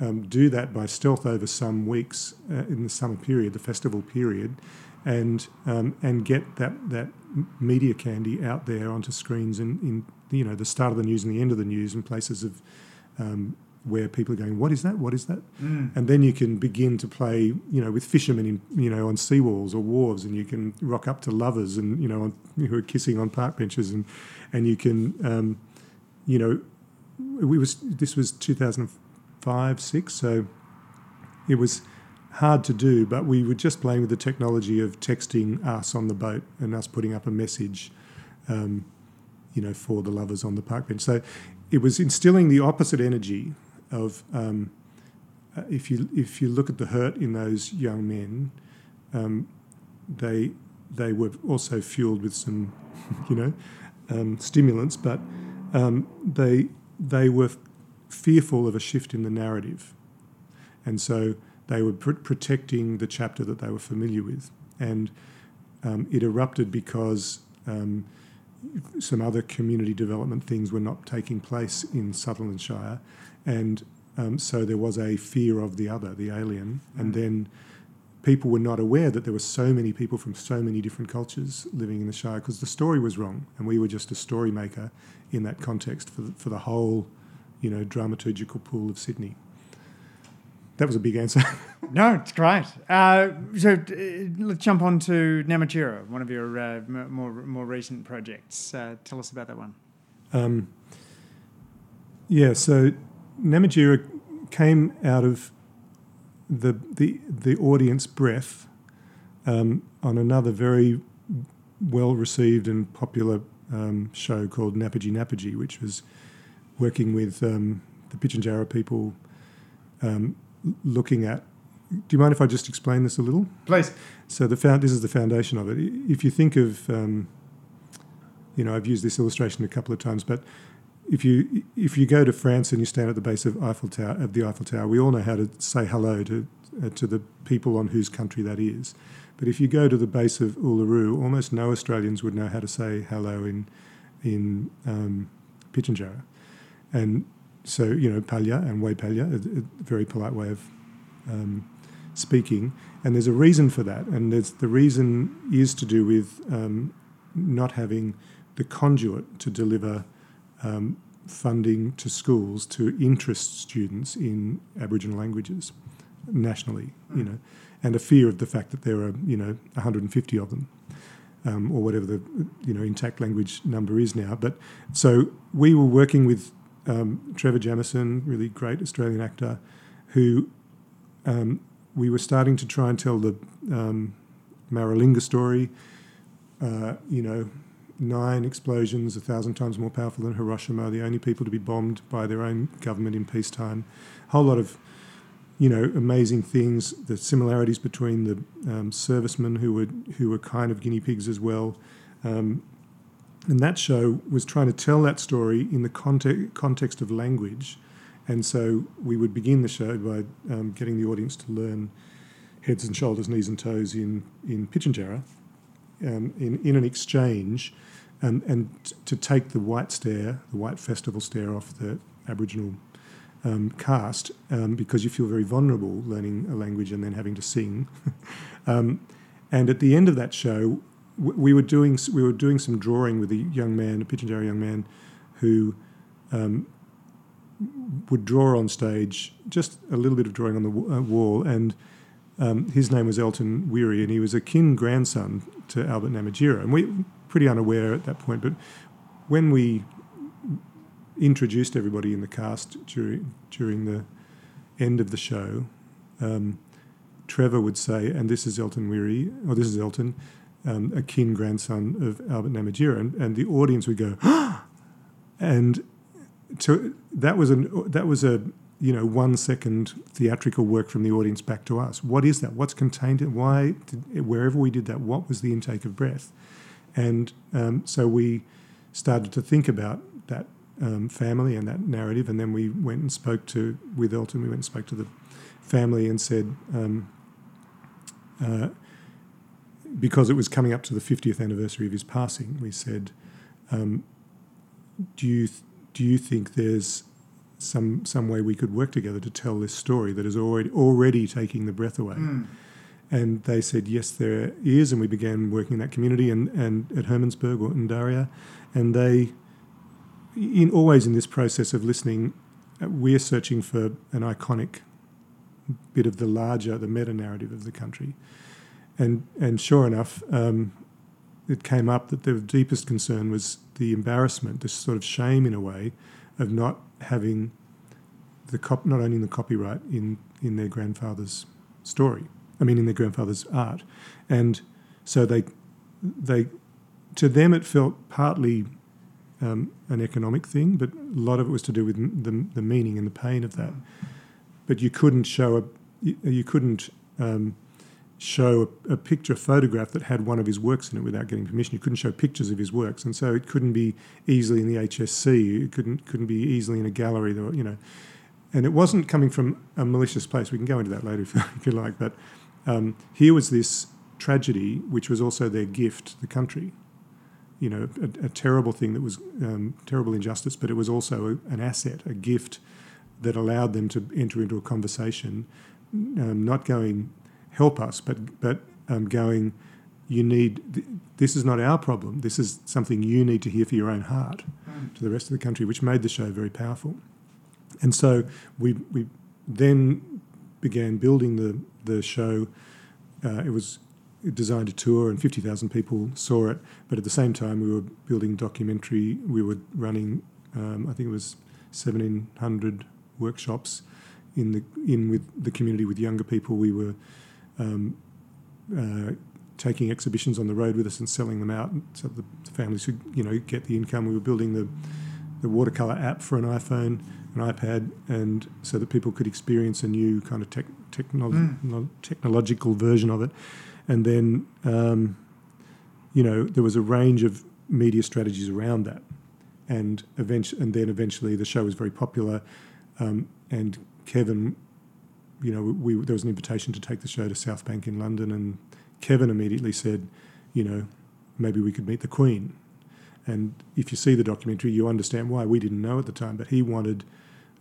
um, do that by stealth over some weeks uh, in the summer period, the festival period, and um, and get that that media candy out there onto screens in, in you know the start of the news and the end of the news in places of um, where people are going, what is that? What is that? Mm. And then you can begin to play, you know, with fishermen, in, you know, on seawalls or wharves, and you can rock up to lovers and you know on, who are kissing on park benches, and and you can, um, you know, we was this was two thousand five six, so it was hard to do, but we were just playing with the technology of texting us on the boat and us putting up a message, um, you know, for the lovers on the park bench. So it was instilling the opposite energy of um, uh, if you if you look at the hurt in those young men, um, they they were also fueled with some, you know, um, stimulants, but um, they they were fearful of a shift in the narrative, and so they were pr- protecting the chapter that they were familiar with, and um, it erupted because um, some other community development things were not taking place in Sutherlandshire, and um, so there was a fear of the other, the alien, and then people were not aware that there were so many people from so many different cultures living in the Shire because the story was wrong, and we were just a story maker in that context for the, for the whole, you know, dramaturgical pool of Sydney. That was a big answer. No, it's great. Uh, so uh, let's jump on to Namatjira, one of your uh, m- more more recent projects. Uh, tell us about that one. Um, yeah, so Namatjira came out of the the the audience breath um, on another very well received and popular um, show called Ngapartji Ngapartji, which was working with um, the Pitjantjatjara people, um, looking at. Do you mind if I just explain this a little? Please. So the found, this is the foundation of it. If you think of, um, you know, I've used this illustration a couple of times, but if you if you go to France and you stand at the base of Eiffel Tower of the Eiffel Tower, we all know how to say hello to uh, to the people on whose country that is. But if you go to the base of Uluru, almost no Australians would know how to say hello in in um, Pitjantjatjara. And so you know, Palya and Wai Palya, a, a very polite way of um, speaking, and there's a reason for that, and the reason is to do with um, not having the conduit to deliver um, funding to schools to interest students in Aboriginal languages nationally, you know, and a fear of the fact that there are, you know, 150 of them. Um, or whatever the you know intact language number is now. But so we were working with um, Trevor Jamieson, really great Australian actor, who um, we were starting to try and tell the um, Maralinga story. Uh, you know, nine explosions, a thousand times more powerful than Hiroshima, the only people to be bombed by their own government in peacetime. A whole lot of, you know, amazing things. The similarities between the um, servicemen who were who were kind of guinea pigs as well. Um, and that show was trying to tell that story in the context context of language. And so we would begin the show by um, getting the audience to learn heads and shoulders, knees and toes in, in Pitjantjatjara um, in, in an exchange and, and to take the white stare, the white festival stare off the Aboriginal um, cast um, because you feel very vulnerable learning a language and then having to sing. um, and at the end of that show, we were doing we were doing some drawing with a young man, a Pitjantjatjara young man, who um, would draw on stage just a little bit of drawing on the uh, wall and. Um, his name was Elton Wirri, and he was a kin grandson to Albert Namatjira. And we pretty unaware at that point, but when we introduced everybody in the cast during during the end of the show, um, Trevor would say, "And this is Elton Wirri, or this is Elton, um, a kin grandson of Albert Namatjira," and, and the audience would go, and to, that was an that was a you know one second theatrical work from the audience back to us. What is that? What's contained in? Why did, wherever we did that? What was the intake of breath? And um, so we started to think about that um, family and that narrative, and then we went and spoke to with Elton. We went and spoke to the family and said. Um, uh, because it was coming up to the 50th anniversary of his passing, we said, um, "Do you th- do you think there's some some way we could work together to tell this story that is already already taking the breath away?" And they said, "Yes, there is." And we began working in that community and, and at Hermannsburg or Ntaria, and they in always in this process of listening, uh, we're searching for an iconic bit of the larger, the meta narrative of the country, and and sure enough, um, it came up that the deepest concern was the embarrassment, this sort of shame in a way, of not having the cop, not owning the copyright in in their grandfather's story. I mean, in their grandfather's art, and so they they to them it felt partly um, an economic thing, but a lot of it was to do with the, the meaning and the pain of that. But you couldn't show a you, couldn't um, show a, a, picture, a photograph that had one of his works in it without getting permission. You couldn't show pictures of his works, and so it couldn't be easily in the HSC. It couldn't couldn't be easily in a gallery. That, you know, and it wasn't coming from a malicious place. We can go into that later if, if you like. But um, here was this tragedy, which was also their gift to the country. You know, a, a terrible thing that was um, terrible injustice, but it was also a, an asset, a gift that allowed them to enter into a conversation, um, not going help us, but but um, going, you need th- this is not our problem. This is something you need to hear for your own heart mm. to the rest of the country, which made the show very powerful. And so we we then began building the the show. Uh, it was designed a tour, and fifty thousand people saw it. But at the same time, we were building documentary. We were running, um, I think it was seventeen hundred workshops in the in with the community with younger people. We were um, uh, taking exhibitions on the road with us and selling them out so the families could you know get the income. We were building the the watercolor app for an iPhone, an iPad, and so that people could experience a new kind of tech, technolo- mm. technological version of it. And then, um, you know, there was a range of media strategies around that, and eventually, and then eventually, the show was very popular, um, and Kevin you know, we, there was an invitation to take the show to South Bank in London, and Kevin immediately said, you know, maybe we could meet the Queen. And if you see the documentary, you understand why. We didn't know at the time, but he wanted,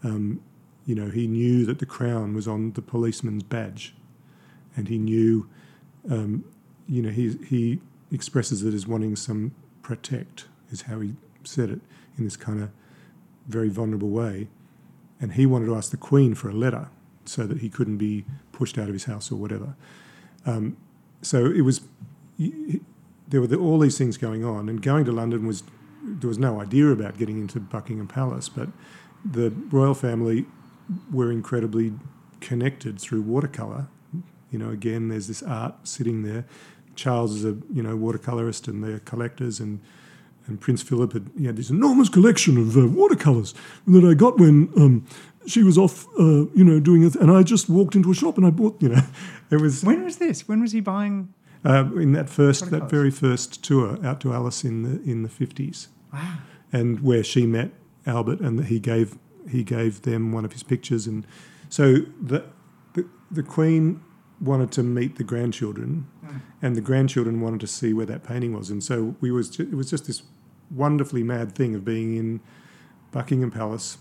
um, you know, he knew that the crown was on the policeman's badge, and he knew, um, you know, he he expresses it as wanting some protect, is how he said it in this kind of very vulnerable way, and he wanted to ask the Queen for a letter so that he couldn't be pushed out of his house or whatever. Um, so it was there were all these things going on, and going to London was there was no idea about getting into Buckingham Palace, but the royal family were incredibly connected through watercolor. You know, again, there's this art sitting there. Charles is a you know watercolorist, and they're collectors, and and Prince Philip had, he had this enormous collection of uh, watercolors that I got when um, she was off, uh, you know, doing it, and I just walked into a shop and I bought, you know, it was. When was this? When was he buying? Uh, in that first, that very first tour out to Alice in the in the fifties. Wow. And where she met Albert, and he gave he gave them one of his pictures, and so the the, the Queen wanted to meet the grandchildren, mm. and the grandchildren wanted to see where that painting was, and so we was it was just this wonderfully mad thing of being in Buckingham Palace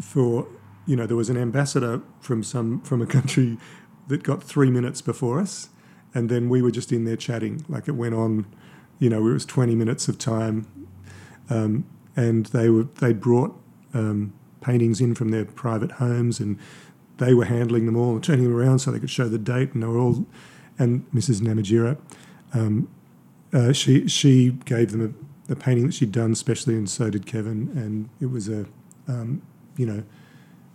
for you know there was an ambassador from some from a country that got three minutes before us, and then we were just in there chatting like it went on. You know, it was twenty minutes of time, um, and they were they brought um, paintings in from their private homes, and they were handling them all and turning them around so they could show the date, and they were all. And Mrs. Namatjira, um, uh, she she gave them a, a, painting that she'd done specially, and so did Kevin, and it was a um, you know,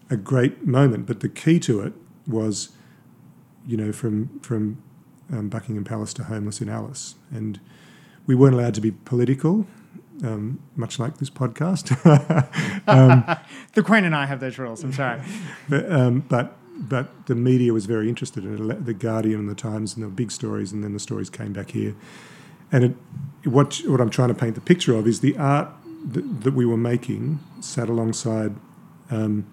a great moment. But the key to it was, you know, from from um, Buckingham Palace to Homeless in Alice, and we weren't allowed to be political. Um, much like this podcast, um, the Queen and I have those rules. I'm sorry, but, um, but but the media was very interested in it. The Guardian and the Times, and the big stories, and then the stories came back here. And it, what what I'm trying to paint the picture of is the art that, that we were making sat alongside um,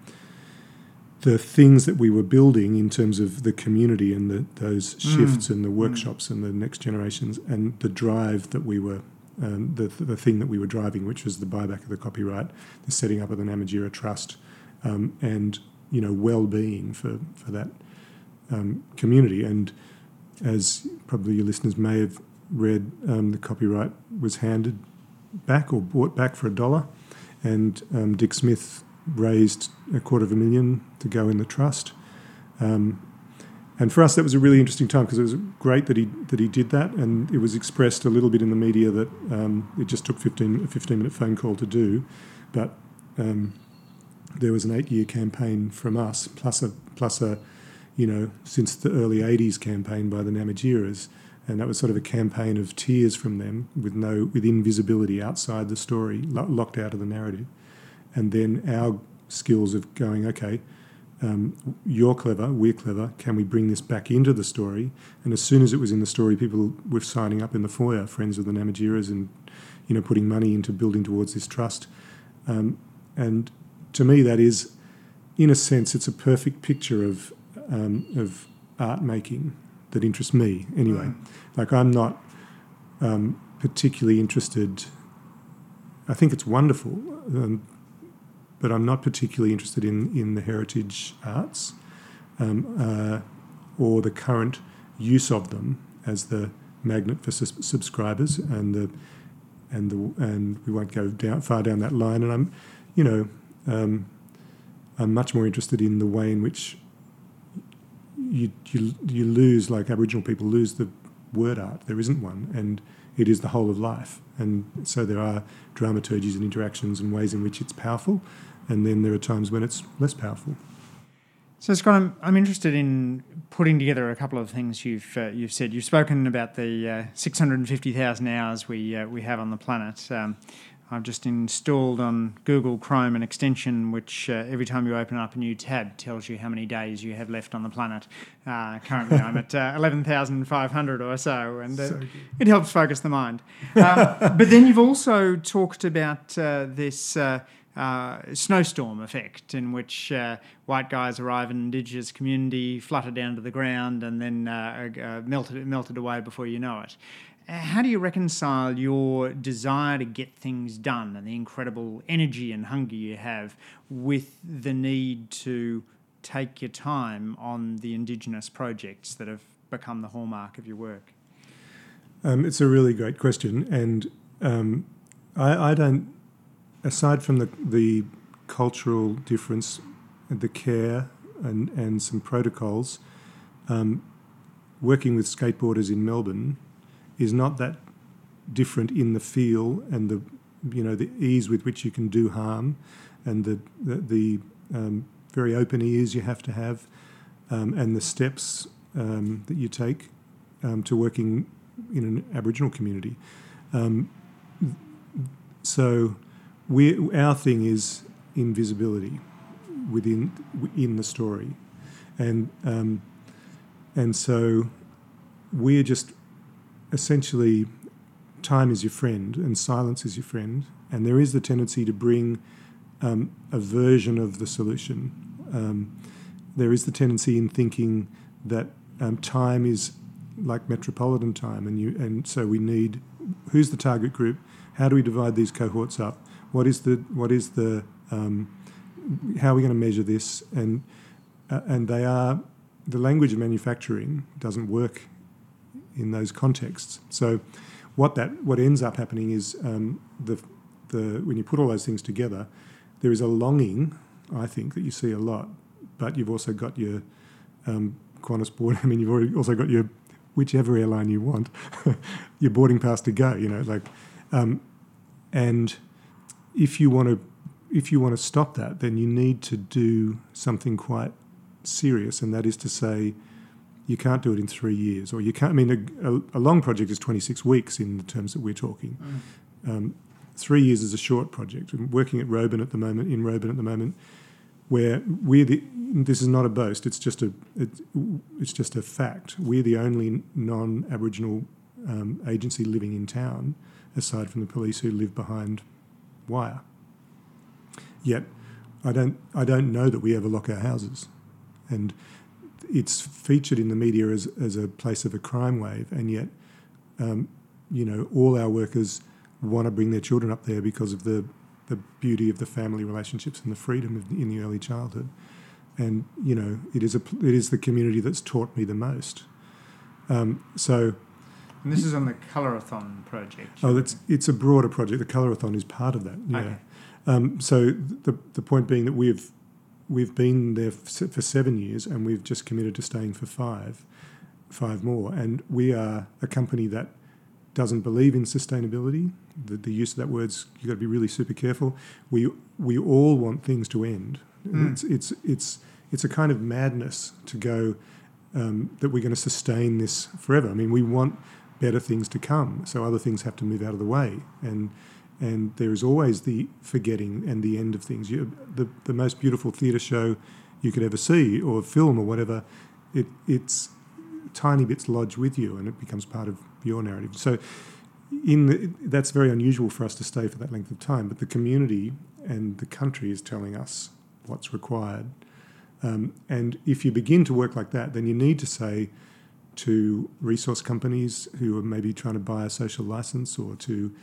the things that we were building in terms of the community and the, those mm. shifts mm. and the workshops mm. and the next generations and the drive that we were um, the, the thing that we were driving, which was the buyback of the copyright, the setting up of the Namatjira Trust, um, and you know well-being for for that um, community. And as probably your listeners may have read, um, the copyright was handed back or bought back for a dollar and um, Dick Smith raised a quarter of a million to go in the trust. Um, and for us, that was a really interesting time because it was great that he that he did that, and it was expressed a little bit in the media that um, it just took 15, a 15 minute phone call to do, but um, there was an eight year campaign from us, plus a plus a, you know, since the early '80s campaign by the Namatjiras and that was sort of a campaign of tears from them with no with invisibility outside the story, lo- locked out of the narrative, and then our skills of going okay um, you're clever, we're clever. Can we bring this back into the story? And as soon as it was in the story, people were signing up in the foyer, friends of the Namatjiras, and you know putting money into building towards this trust. Um, and to me, that is, in a sense, it's a perfect picture of um, of art making that interests me. Anyway, mm. like I'm not um, particularly interested. I think it's wonderful um, but I'm not particularly interested in, in the heritage arts um, uh, or the current use of them as the magnet for subscribers and the and the and we won't go down far down that line. And I'm, you know, um, I'm much more interested in the way in which you you you lose like Aboriginal people lose the word art. There isn't one, and it is the whole of life. And so there are dramaturgies and interactions and ways in which it's powerful and then there are times when it's less powerful. So Scott, I'm, I'm interested in putting together a couple of things you've uh, you've said. You've spoken about the uh, 650,000 hours we uh, we have on the planet. Um, I've just installed on Google Chrome an extension which, uh, every time you open up a new tab, tells you how many days you have left on the planet. Uh, currently, I'm at uh, 11,500 or so, and so it helps focus the mind. Um, but then you've also talked about this uh, snowstorm effect, in which uh, white guys arrive in an indigenous community, flutter down to the ground, and then uh, uh melted melted away before you know it. How do you reconcile your desire to get things done and the incredible energy and hunger you have with the need to take your time on the indigenous projects that have become the hallmark of your work? Um, it's a really great question, and um, I, I don't aside from the, the cultural difference, the care, and, and some protocols, um, working with skateboarders in Melbourne is not that different in the feel and the you know the ease with which you can do harm, and the the, the um, very open ears you have to have, um, and the steps um, that you take um, to working in an Aboriginal community. Um, so we our thing is invisibility within in the story, and um, and so we're just essentially time is your friend and silence is your friend, and there is the tendency to bring um, a version of the solution. Um, there is the tendency in thinking that um, time is like metropolitan time, and you and so we need who's the target group? How do we divide these cohorts up? What is the what is the um, how are we going to measure this? And uh, and they are the language of manufacturing doesn't work in those contexts. So what that what ends up happening is um, the the when you put all those things together, there is a longing, I think, that you see a lot. But you've also got your um, Qantas board. I mean, you've also got your whichever airline you want, your boarding pass to go. You know, like, um, and if you want to if you want to stop that, then you need to do something quite serious, and that is to say, you can't do it in three years, or you can't. I mean, a, a long project is 26 weeks in the terms that we're talking. Mm. Um, three years is a short project. I'm working at Roebourne at the moment, in Roebourne at the moment, where we're the. This is not a boast. It's just a. It, it's just a fact. We're the only non-Aboriginal um, agency living in town, aside from the police who live behind wire. Yet, I don't, I don't know that we ever lock our houses. And it's featured in the media as, as a place of a crime wave, and yet, um, you know, all our workers want to bring their children up there because of the, the beauty of the family relationships and the freedom of, in the early childhood. And, you know, it is, a, it is the community that's taught me the most. Um, so, and this is on the Colorathon project. Oh, it's it's a broader project. The Colorathon is part of that. Yeah. Okay. Um, so the the point being that we've we've been there for seven years and we've just committed to staying for five, five more. And we are a company that doesn't believe in sustainability. The, the use of that word's you've got to be really super careful. We we all want things to end. Mm. It's it's it's it's a kind of madness to go um, that we're going to sustain this forever. I mean, we want better things to come, so other things have to move out of the way and and there is always the forgetting and the end of things. You, the the most beautiful theatre show you could ever see, or film, or whatever, it it's tiny bits lodge with you, and it becomes part of your narrative. So, in the, that's very unusual for us to stay for that length of time. But the community and the country is telling us what's required. Um, and if you begin to work like that, then you need to say to resource companies who are maybe trying to buy a social license or to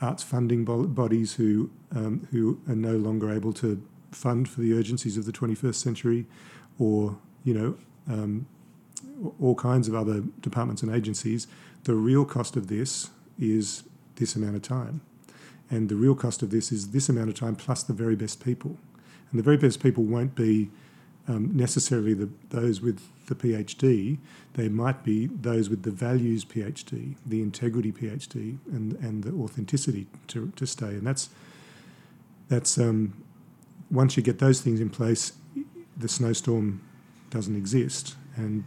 arts funding bodies who um, who are no longer able to fund for the urgencies of the 21st century, or you know um, all kinds of other departments and agencies. The real cost of this is this amount of time, and the real cost of this is this amount of time plus the very best people, and the very best people won't be um, necessarily the, those with the PhD. They might be those with the values PhD, the integrity PhD, and and the authenticity to, to stay. And that's that's um, once you get those things in place, the snowstorm doesn't exist. And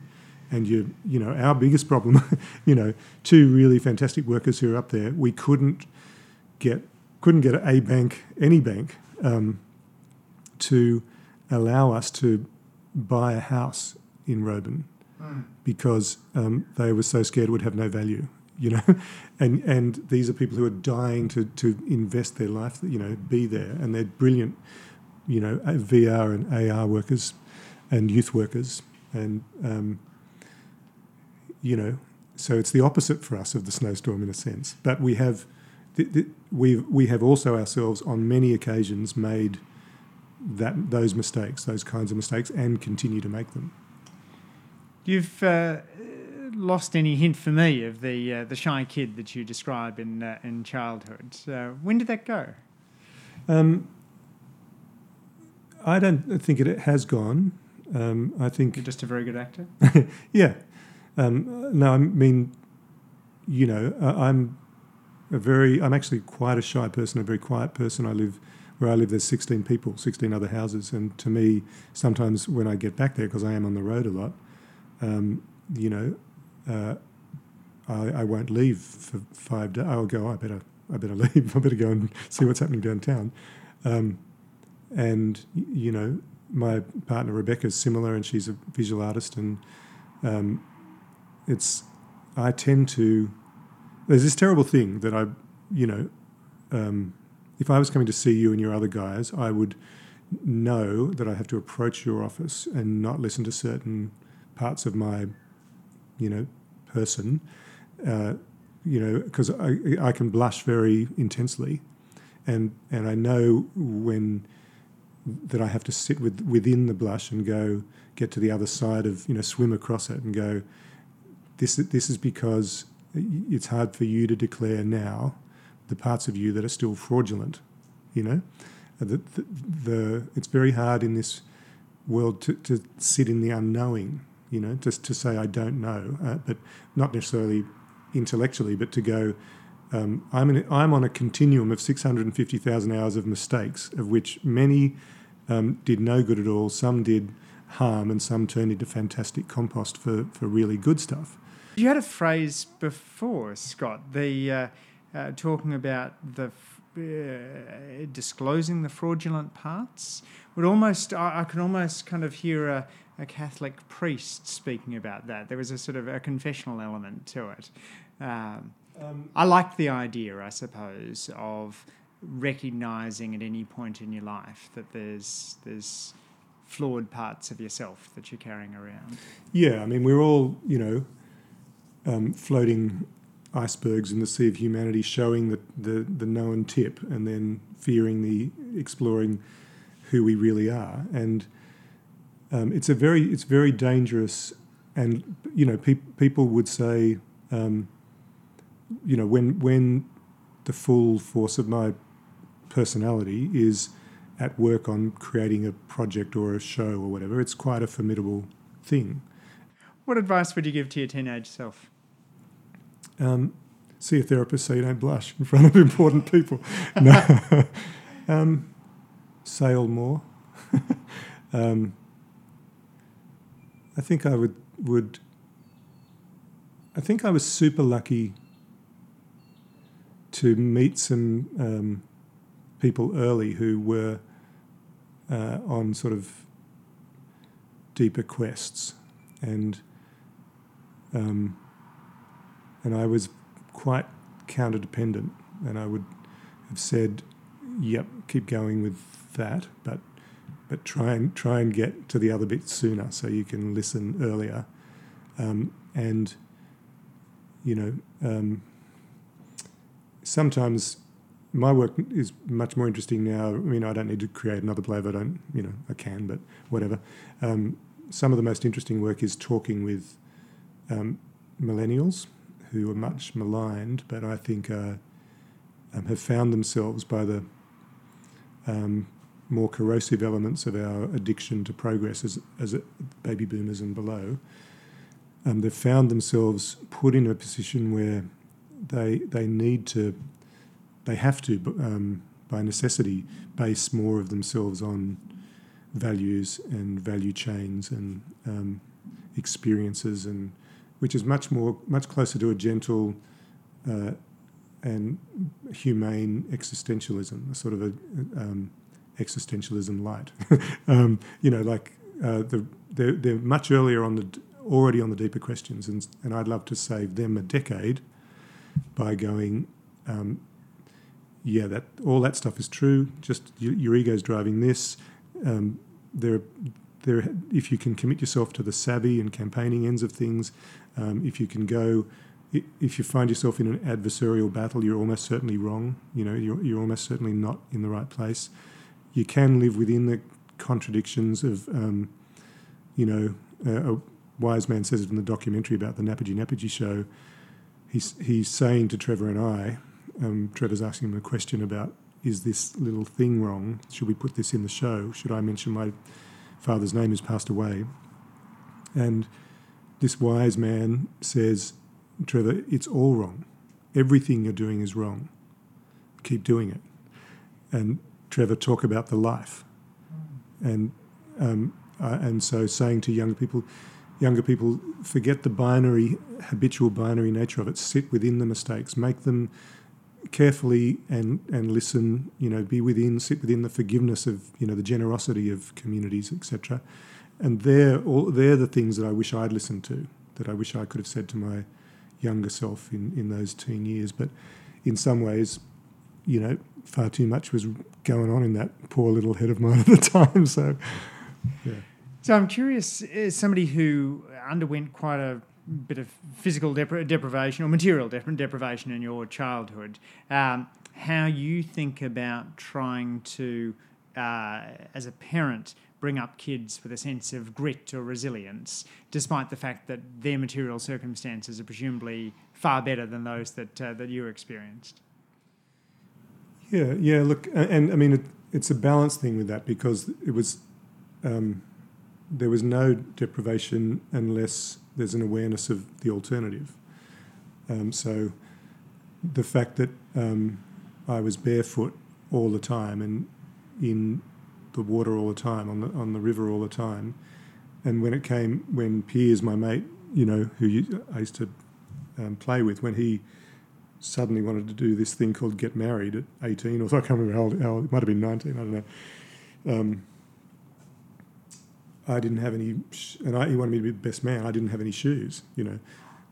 and you you know our biggest problem, you know, two really fantastic workers who are up there, we couldn't get couldn't get a bank, any bank, um, to allow us to buy a house in Roebourne mm. because um, they were so scared it would have no value, you know. and and these are people who are dying to to invest their life, you know, be there, and they're brilliant, you know, VR and AR workers, and youth workers, and um, you know, so it's the opposite for us of the snowstorm in a sense. But we have. we we have also ourselves on many occasions made that those mistakes, those kinds of mistakes, and continue to make them. You've uh, lost any hint for me of the uh, the shy kid that you describe in uh, in childhood. when did that go? Um, I don't think it has gone. Um, I think you're just a very good actor. yeah. Um, no, I mean, you know, I'm a very. I'm actually quite a shy person, a very quiet person. I live where I live, there's 16 people, 16 other houses. And to me, sometimes when I get back there, because I am on the road a lot, um, you know, uh, I, I, won't leave for five days. I'll go, oh, I better, I better leave. I better go and see what's happening downtown. Um, and, you know, my partner Rebecca is similar and she's a visual artist. And um, it's, I tend to, there's this terrible thing that I, you know, um, if I was coming to see you and your other guys, I would know that I have to approach your office and not listen to certain parts of my, you know, person, uh, you know, because I, I can blush very intensely, and and I know when that I have to sit with within the blush and go get to the other side of you know swim across it and go. This this is because it's hard for you to declare now the parts of you that are still fraudulent. You know, the, the, the it's very hard in this world to, to sit in the unknowing. You know, just to say I don't know, uh, but not necessarily intellectually, but to go. Um, I'm, I'm on a continuum of 650,000 hours of mistakes, of which many um, did no good at all, some did harm, and some turned into fantastic compost for, for really good stuff. You had a phrase before, Scott, the uh, uh, talking about the uh, disclosing the fraudulent parts. Would almost I, I can almost kind of hear a, a, Catholic priest speaking about that. There was a sort of a confessional element to it. Um, um, I like the idea, I suppose, of recognizing at any point in your life that there's there's flawed parts of yourself that you're carrying around. Yeah, I mean, we're all you know um, floating icebergs in the sea of humanity, showing the, the, the known tip and then fearing the exploring who we really are. And um, it's a very it's very dangerous. And you know, pe- people would say, um, you know, when when the full force of my personality is at work on creating a project or a show or whatever. It's quite a formidable thing. What advice would you give to your teenage self? Um, see a therapist so you don't blush in front of important people. No. um, sail more. um, I think I would would. I think I was super lucky to meet some um, people early who were uh, on sort of deeper quests, and um, and I was quite counter dependent, and I would have said, "Yep, keep going with that," but but try and try and get to the other bit sooner so you can listen earlier, um, and you know um, sometimes my work is much more interesting now. I mean, I don't need to create another play if I don't, you know, I can, but whatever. Um, some of the most interesting work is talking with um, millennials who are much maligned, but I think uh, um, have found themselves by the um, more corrosive elements of our addiction to progress as, as baby boomers and below. Um, they've found themselves put in a position where they they need to they have to um, by necessity base more of themselves on values and value chains and um, experiences and which is much more much closer to a gentle uh, and humane existentialism, a sort of a um, existentialism light. um, you know, like uh, the, they're, they're much earlier on the already on the deeper questions, and and I'd love to save them a decade by going, um, yeah, that all that stuff is true. Just your, your ego's driving this. Um, there, there. If you can commit yourself to the savvy and campaigning ends of things, um, if you can go, if you find yourself in an adversarial battle, you're almost certainly wrong. You know, you're, you're almost certainly not in the right place. You can live within the contradictions of, um, you know, a wise man says it in the documentary about the Ngapartji Ngapartji show he's he's saying to Trevor and I, um, Trevor's asking him a question about is this little thing wrong? Should we put this in the show? Should I mention my father's name who's passed away? And this wise man says, Trevor, it's all wrong. Everything you're doing is wrong. Keep doing it. And Trevor, talk about the life. And um, uh, and so saying to young people, younger people forget the binary, habitual binary nature of it. Sit within the mistakes, make them carefully and and listen. You know, be within, sit within the forgiveness of you know the generosity of communities, etc. And they're all they're the things that I wish I'd listened to, that I wish I could have said to my younger self in in those teen years. But in some ways, you know, far too much was going on in that poor little head of mine at the time. So, yeah. So I'm curious, as somebody who underwent quite a bit of physical depri- deprivation or material dep- deprivation in your childhood, um, how you think about trying to, uh, as a parent, bring up kids with a sense of grit or resilience, despite the fact that their material circumstances are presumably far better than those that uh, that you experienced. Yeah, yeah. Look, and, and I mean, it, it's a balance thing with that because it was. Um, there was no deprivation unless there's an awareness of the alternative. Um, so the fact that um, I was barefoot all the time and in the water all the time, on the on the river all the time, and when it came, when Piers, my mate, you know, who I used to um, play with, when he suddenly wanted to do this thing called get married at 18, or I can't remember how old, how old it might have been 19, I don't know. Um, I didn't have any, and I, he wanted me to be the best man. I didn't have any shoes, you know.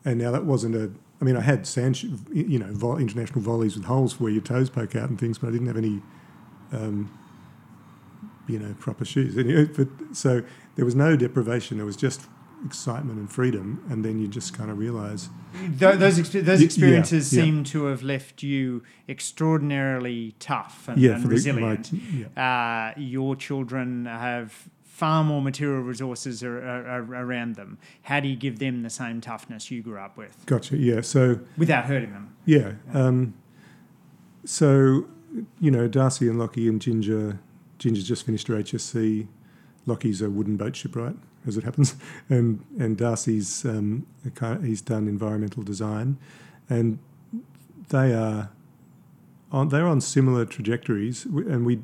And now that wasn't a, I mean, I had sand, you know, international volleys with holes where your toes poke out and things, but I didn't have any, um, you know, proper shoes. And, but so there was no deprivation. There was just excitement and freedom, and then you just kind of realise those exp- those experiences yeah, yeah. seem to have left you extraordinarily tough and, yeah, and resilient. The, uh, your children have far more material resources are, are, are, around them. How do you give them the same toughness you grew up with? Gotcha. Yeah. So without hurting them. Yeah. Um, so you know, Darcy and Lockie and Ginger. Ginger's just finished her HSC. Lockie's a wooden boat shipwright, as it happens, and and Darcy's um, he's done environmental design, and they are on they're on similar trajectories, and we,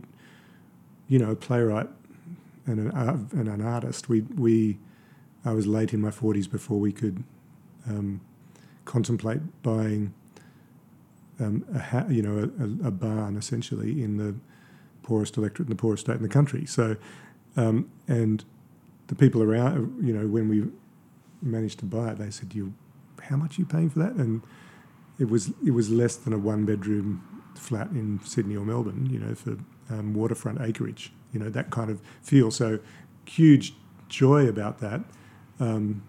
you know, playwright and an art, and an artist. We we I was late in my forties before we could um, contemplate buying um, a ha- you know a, a barn essentially in the poorest electorate in the poorest state in the country. So um, and the people around, you know, when we managed to buy it, they said, "You, how much are you paying for that?" And it was it was less than a one bedroom flat in Sydney or Melbourne, you know, for um, waterfront acreage, you know, that kind of feel. So huge joy about that. Um,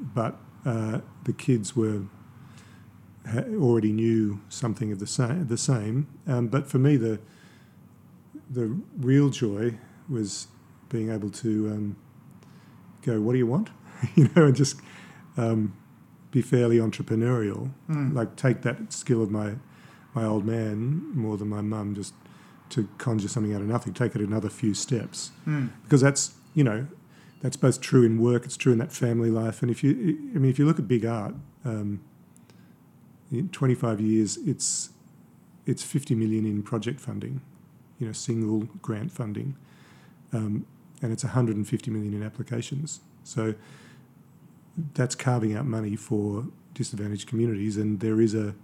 but uh, the kids were already knew something of the same. The same. Um, but for me, the the real joy was being able to um, go, "What do you want?" you know, and just um, be fairly entrepreneurial. Mm. Like take that skill of my my old man more than my mum, just to conjure something out of nothing. Take it another few steps Mm. because that's you know that's both true in work, it's true in that family life, and if you I mean if you look at Big hART, um, in 25 years, it's it's 50 million in project funding, you know, single grant funding, um, and it's 150 million in applications. So that's carving out money for disadvantaged communities, and there is a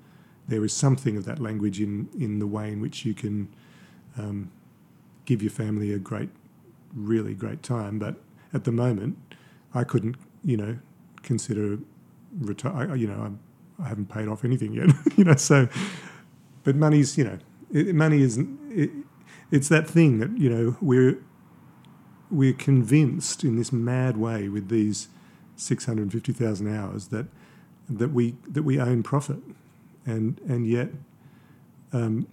there is something of that language in in the way in which you can um, give your family a great, really great time. But at the moment, I couldn't, you know, consider retire. You know, I'm, I haven't paid off anything yet. you know, so but money's, you know, it, money isn't. It's that thing that you know we're we're convinced in this mad way with these six hundred fifty thousand hours that that we that we own profit, and and yet um,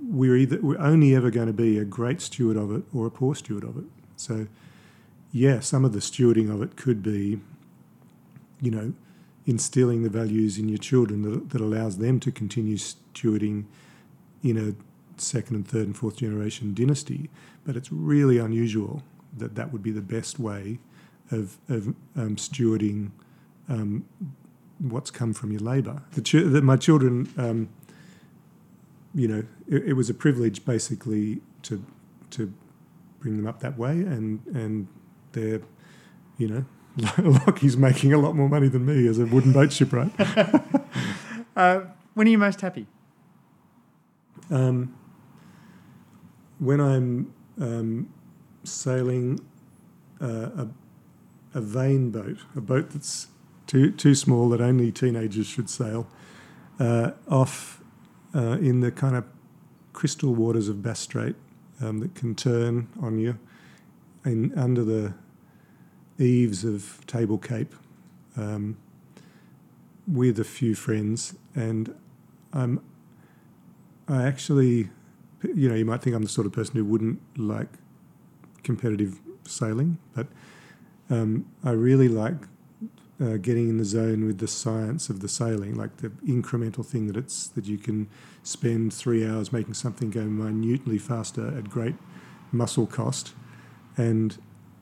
we're either we're only ever going to be a great steward of it or a poor steward of it. So yeah, some of the stewarding of it could be, you know, instilling the values in your children that, that allows them to continue stewarding in a second and third and fourth generation dynasty. But it's really unusual that that would be the best way of, of um, stewarding um, what's come from your labour. The, ch- my children, um, you know, it, it was a privilege basically to to bring them up that way, and and they're, you know, Lockie's making a lot more money than me as a wooden boat shipwright. Uh, when are you most happy? Um, when I'm um, sailing uh, a, a vein boat, a boat that's too too small that only teenagers should sail, uh, off uh, in the kind of crystal waters of Bass Strait um, that can turn on you, in under the eaves of Table Cape, um, with a few friends, and I'm I actually, you know, you might think I'm the sort of person who wouldn't like competitive sailing, but um, I really like uh, getting in the zone with the science of the sailing, like the incremental thing that it's that you can spend three hours making something go minutely faster at great muscle cost, and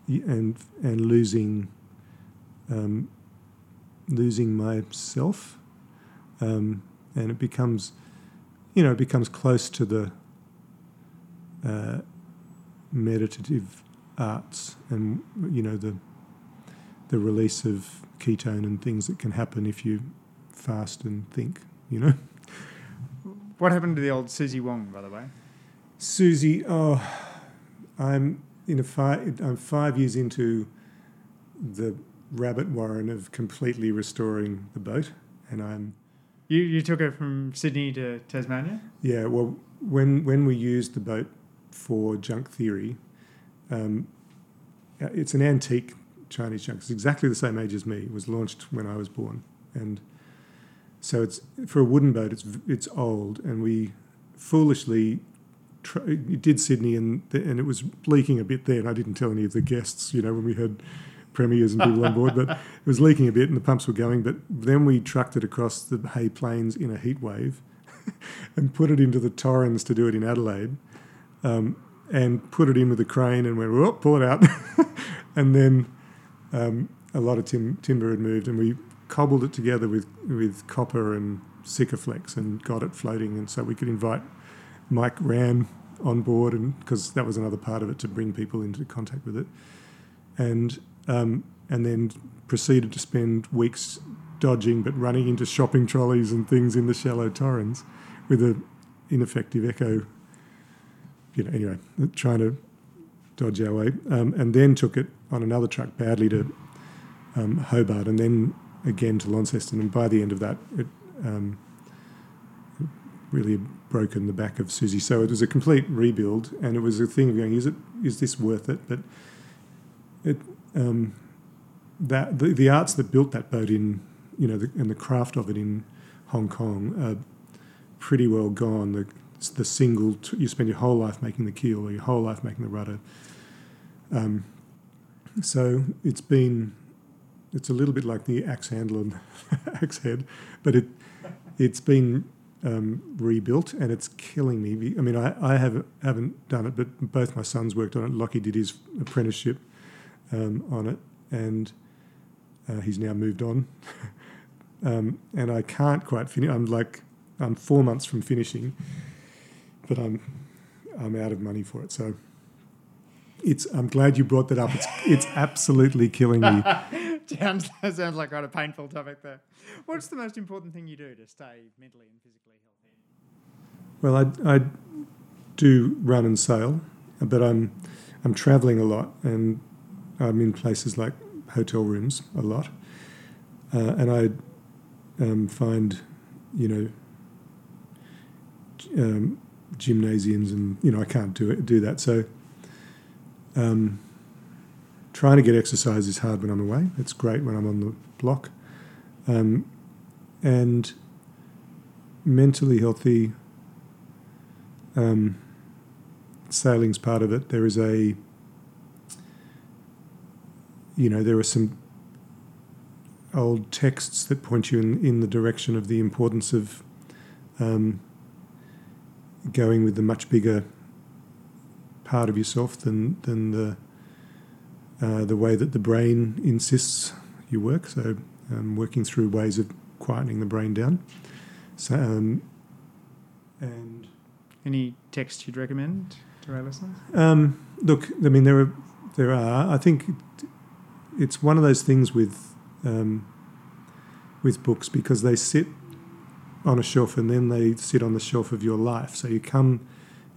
and and losing um, losing myself, um, and it becomes you know, it becomes close to the uh, meditative arts and you know the the release of ketone and things that can happen if you fast and think. You know, What happened to the old Susie Wong, by the way? Susie. Oh, I'm in a five. I'm five years into the rabbit warren of completely restoring the boat, and I'm You you took her from Sydney to Tasmania. Yeah, well, when when we used the boat for junk theory, um, uh, it's an antique Chinese junk. It's exactly the same age as me. It was launched when I was born, and so it's for a wooden boat. It's it's old, and we foolishly tr- did Sydney, and the, and it was leaking a bit there. And I didn't tell any of the guests, you know, when we had premiers and people on board, but it was leaking a bit, and the pumps were going. But then we trucked it across the Hay Plains in a heat wave. and put it into the Torrens to do it in Adelaide, um, and put it in with a crane and went, pull it out, and then um, a lot of tim- timber had moved, and we cobbled it together with with copper and Sikaflex and got it floating, and so we could invite Mike Rann on board, and because that was another part of it to bring people into contact with it, and um, and then proceeded to spend weeks dodging but running into shopping trolleys and things in the shallow torrens with an ineffective echo. You know, anyway, trying to dodge our way, um, and then took it on another truck badly to um, Hobart, and then again to Launceston, and by the end of that, it um, really broken the back of Susie. So it was a complete rebuild, and it was a thing of going, is it is this worth it? But it um, that the, the arts that built that boat in you know the, and the craft of it in Hong Kong are pretty well gone. The the single t- you spend your whole life making the keel or your whole life making the rudder. Um, so it's been it's a little bit like the axe handle and axe head, but it it's been um, rebuilt and it's killing me. I mean, I, I have, haven't done it, but both my sons worked on it. Lockie did his apprenticeship um, on it, and uh, he's now moved on. um, and I can't quite finish. I'm like, I'm four months from finishing, but I'm I'm out of money for it. So it's. I'm glad you brought that up. It's it's absolutely killing me. sounds sounds like quite a painful topic there. What's the most important thing you do to stay mentally and physically healthy? Well, I, I do run and sail, but I'm I'm traveling a lot, and I'm in places like hotel rooms a lot, uh, and I um, find, you know, um, gymnasiums, and you know I can't do it do that. So, um, trying to get exercise is hard when I'm away. It's great when I'm on the block, um, and mentally healthy. Um, sailing's part of it. There is a you know, there are some old texts that point you in, in the direction of the importance of um, going with the much bigger part of yourself than than the uh, the way that the brain insists you work. So, um, working through ways of quietening the brain down. So, um, and any text you'd recommend to our listeners? Um, look, I mean, there are there are. I think it's one of those things with um, with books because they sit on a shelf and then they sit on the shelf of your life. So you come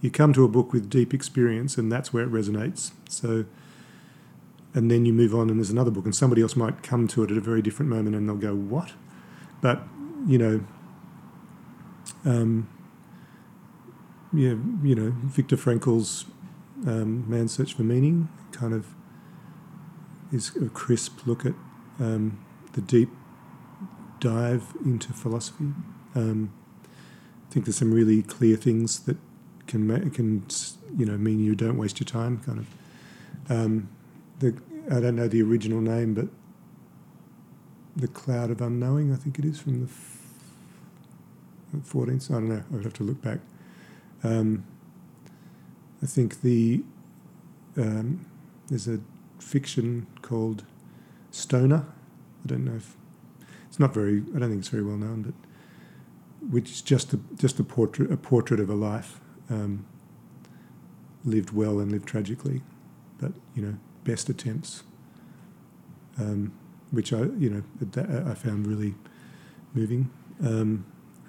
you come to a book with deep experience and that's where it resonates. So and then you move on and there's another book and somebody else might come to it at a very different moment and they'll go what but you know um, yeah you know Viktor Frankl's um, Man's Search for Meaning kind of is a crisp look at um, the deep dive into philosophy. Um, I think there's some really clear things that can can you know mean you don't waste your time. Kind of. Um, the I don't know the original name, but the cloud of unknowing. I think it is from the fourteenth. I don't know. I would have to look back. Um, I think the um, there's a fiction called Stoner. I don't know if it's not very. I don't think it's very well known, but which is just a just a portrait a portrait of a life um, lived well and lived tragically, but you know best attempts, um, which I you know I found really moving, um,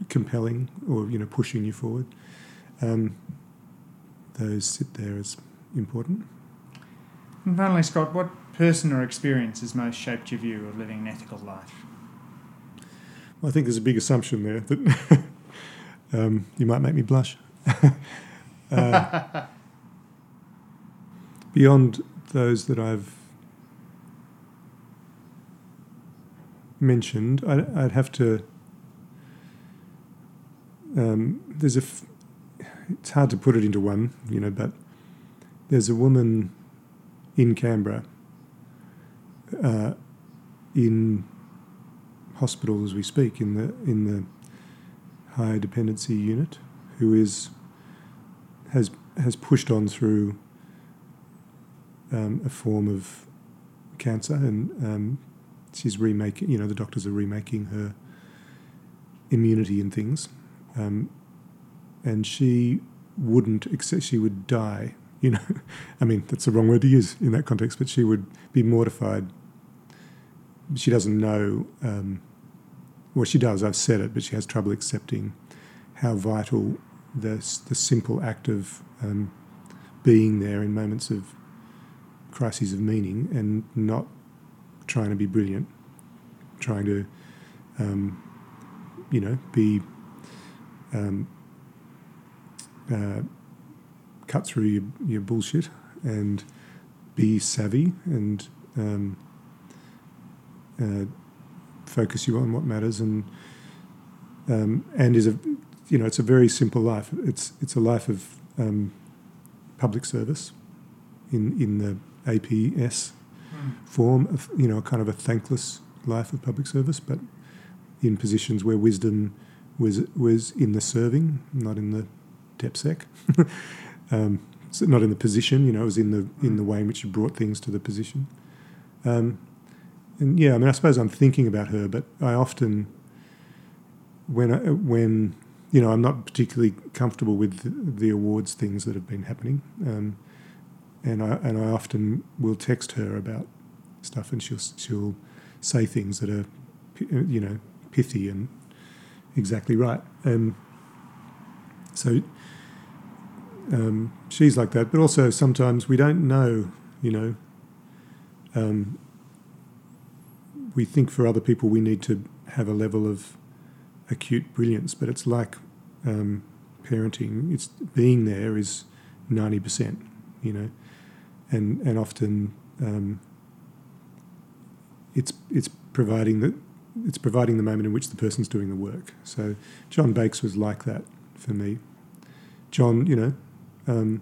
compelling, or you know pushing you forward. Um, those sit there as important. And finally, Scott, what person or experience has most shaped your view of living an ethical life? I think there's a big assumption there that um, you might make me blush. uh, beyond those that I've mentioned, I, would have to. Um, there's a. F- it's hard to put it into one, you know, but there's a woman in Canberra, uh, in hospital as we speak, in the in the high dependency unit, who is has has pushed on through um, a form of cancer, and um, she's remaking. You know, the doctors are remaking her immunity and things, um, and she wouldn't accept. She would die. You know, I mean that's the wrong word to use in that context, but she would be mortified. She doesn't know. Well, she does. I've said it, but she has trouble accepting how vital the the simple act of um, being there in moments of crises of meaning and not trying to be brilliant, trying to, um, you know, be um, uh, cut through your, your bullshit and be savvy and um, uh, focus you on what matters and um, and is a you know it's a very simple life. It's it's a life of um, public service in in the APS mm. form of you know kind of a thankless life of public service, but in positions where wisdom was was in the serving, not in the DepSec. um, so not in the position, you know, it was in the in the way in which you brought things to the position. Um, and yeah, I mean, I suppose I'm thinking about her, but I often, when I, when you know, I'm not particularly comfortable with the, awards things that have been happening, um, and I and I often will text her about stuff, and she'll she'll say things that are, you know, pithy and exactly right. And so um, she's like that, but also sometimes we don't know, you know. Um, we think for other people we need to have a level of acute brilliance, but it's like um, parenting. It's being there is ninety percent, you know, and and often um, it's it's providing the it's providing the moment in which the person's doing the work. So John Bakes was like that for me. John, you know, um,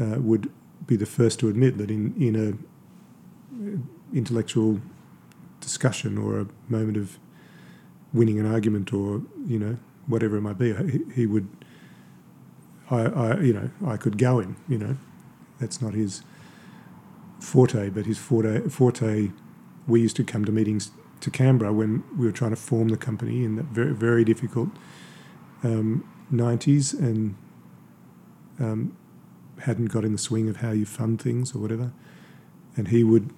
uh, would be the first to admit that in in a intellectual discussion or a moment of winning an argument or you know whatever it might be, he, he would. I, I, you know, I could go him. You know, that's not his forte, but his forte. Forte. We used to come to meetings to Canberra when we were trying to form the company in that very very difficult um, 90s and um, hadn't got in the swing of how you fund things or whatever. And he would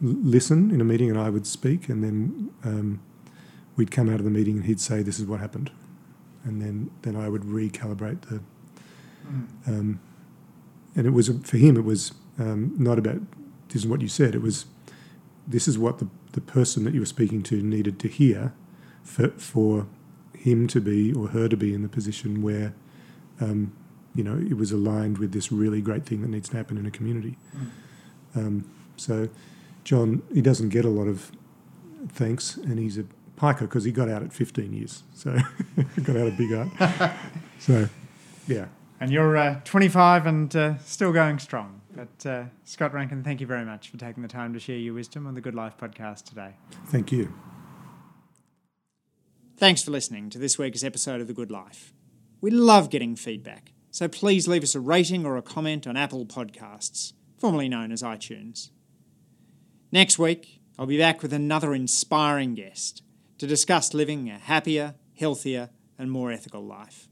listen in a meeting and I would speak, and then um, we'd come out of the meeting and he'd say, "This is what happened," and then then I would recalibrate the. Mm. Um, and it was for him. It was um, not about this is what you said. It was this is what the the person that you were speaking to needed to hear for for him to be or her to be in the position where um, you know it was aligned with this really great thing that needs to happen in a community. Mm. so John, he doesn't get a lot of thanks, and he's a piker because he got out at 15 years. So got out of Big hART. so, yeah. And you're uh, 25 and uh, still going strong. But uh, Scott Rankin, thank you very much for taking the time to share your wisdom on the Good Life podcast today. Thank you. Thanks for listening to this week's episode of The Good Life. We love getting feedback, so please leave us a rating or a comment on Apple Podcasts, formerly known as iTunes. Next week, I'll be back with another inspiring guest to discuss living a happier, healthier, and more ethical life.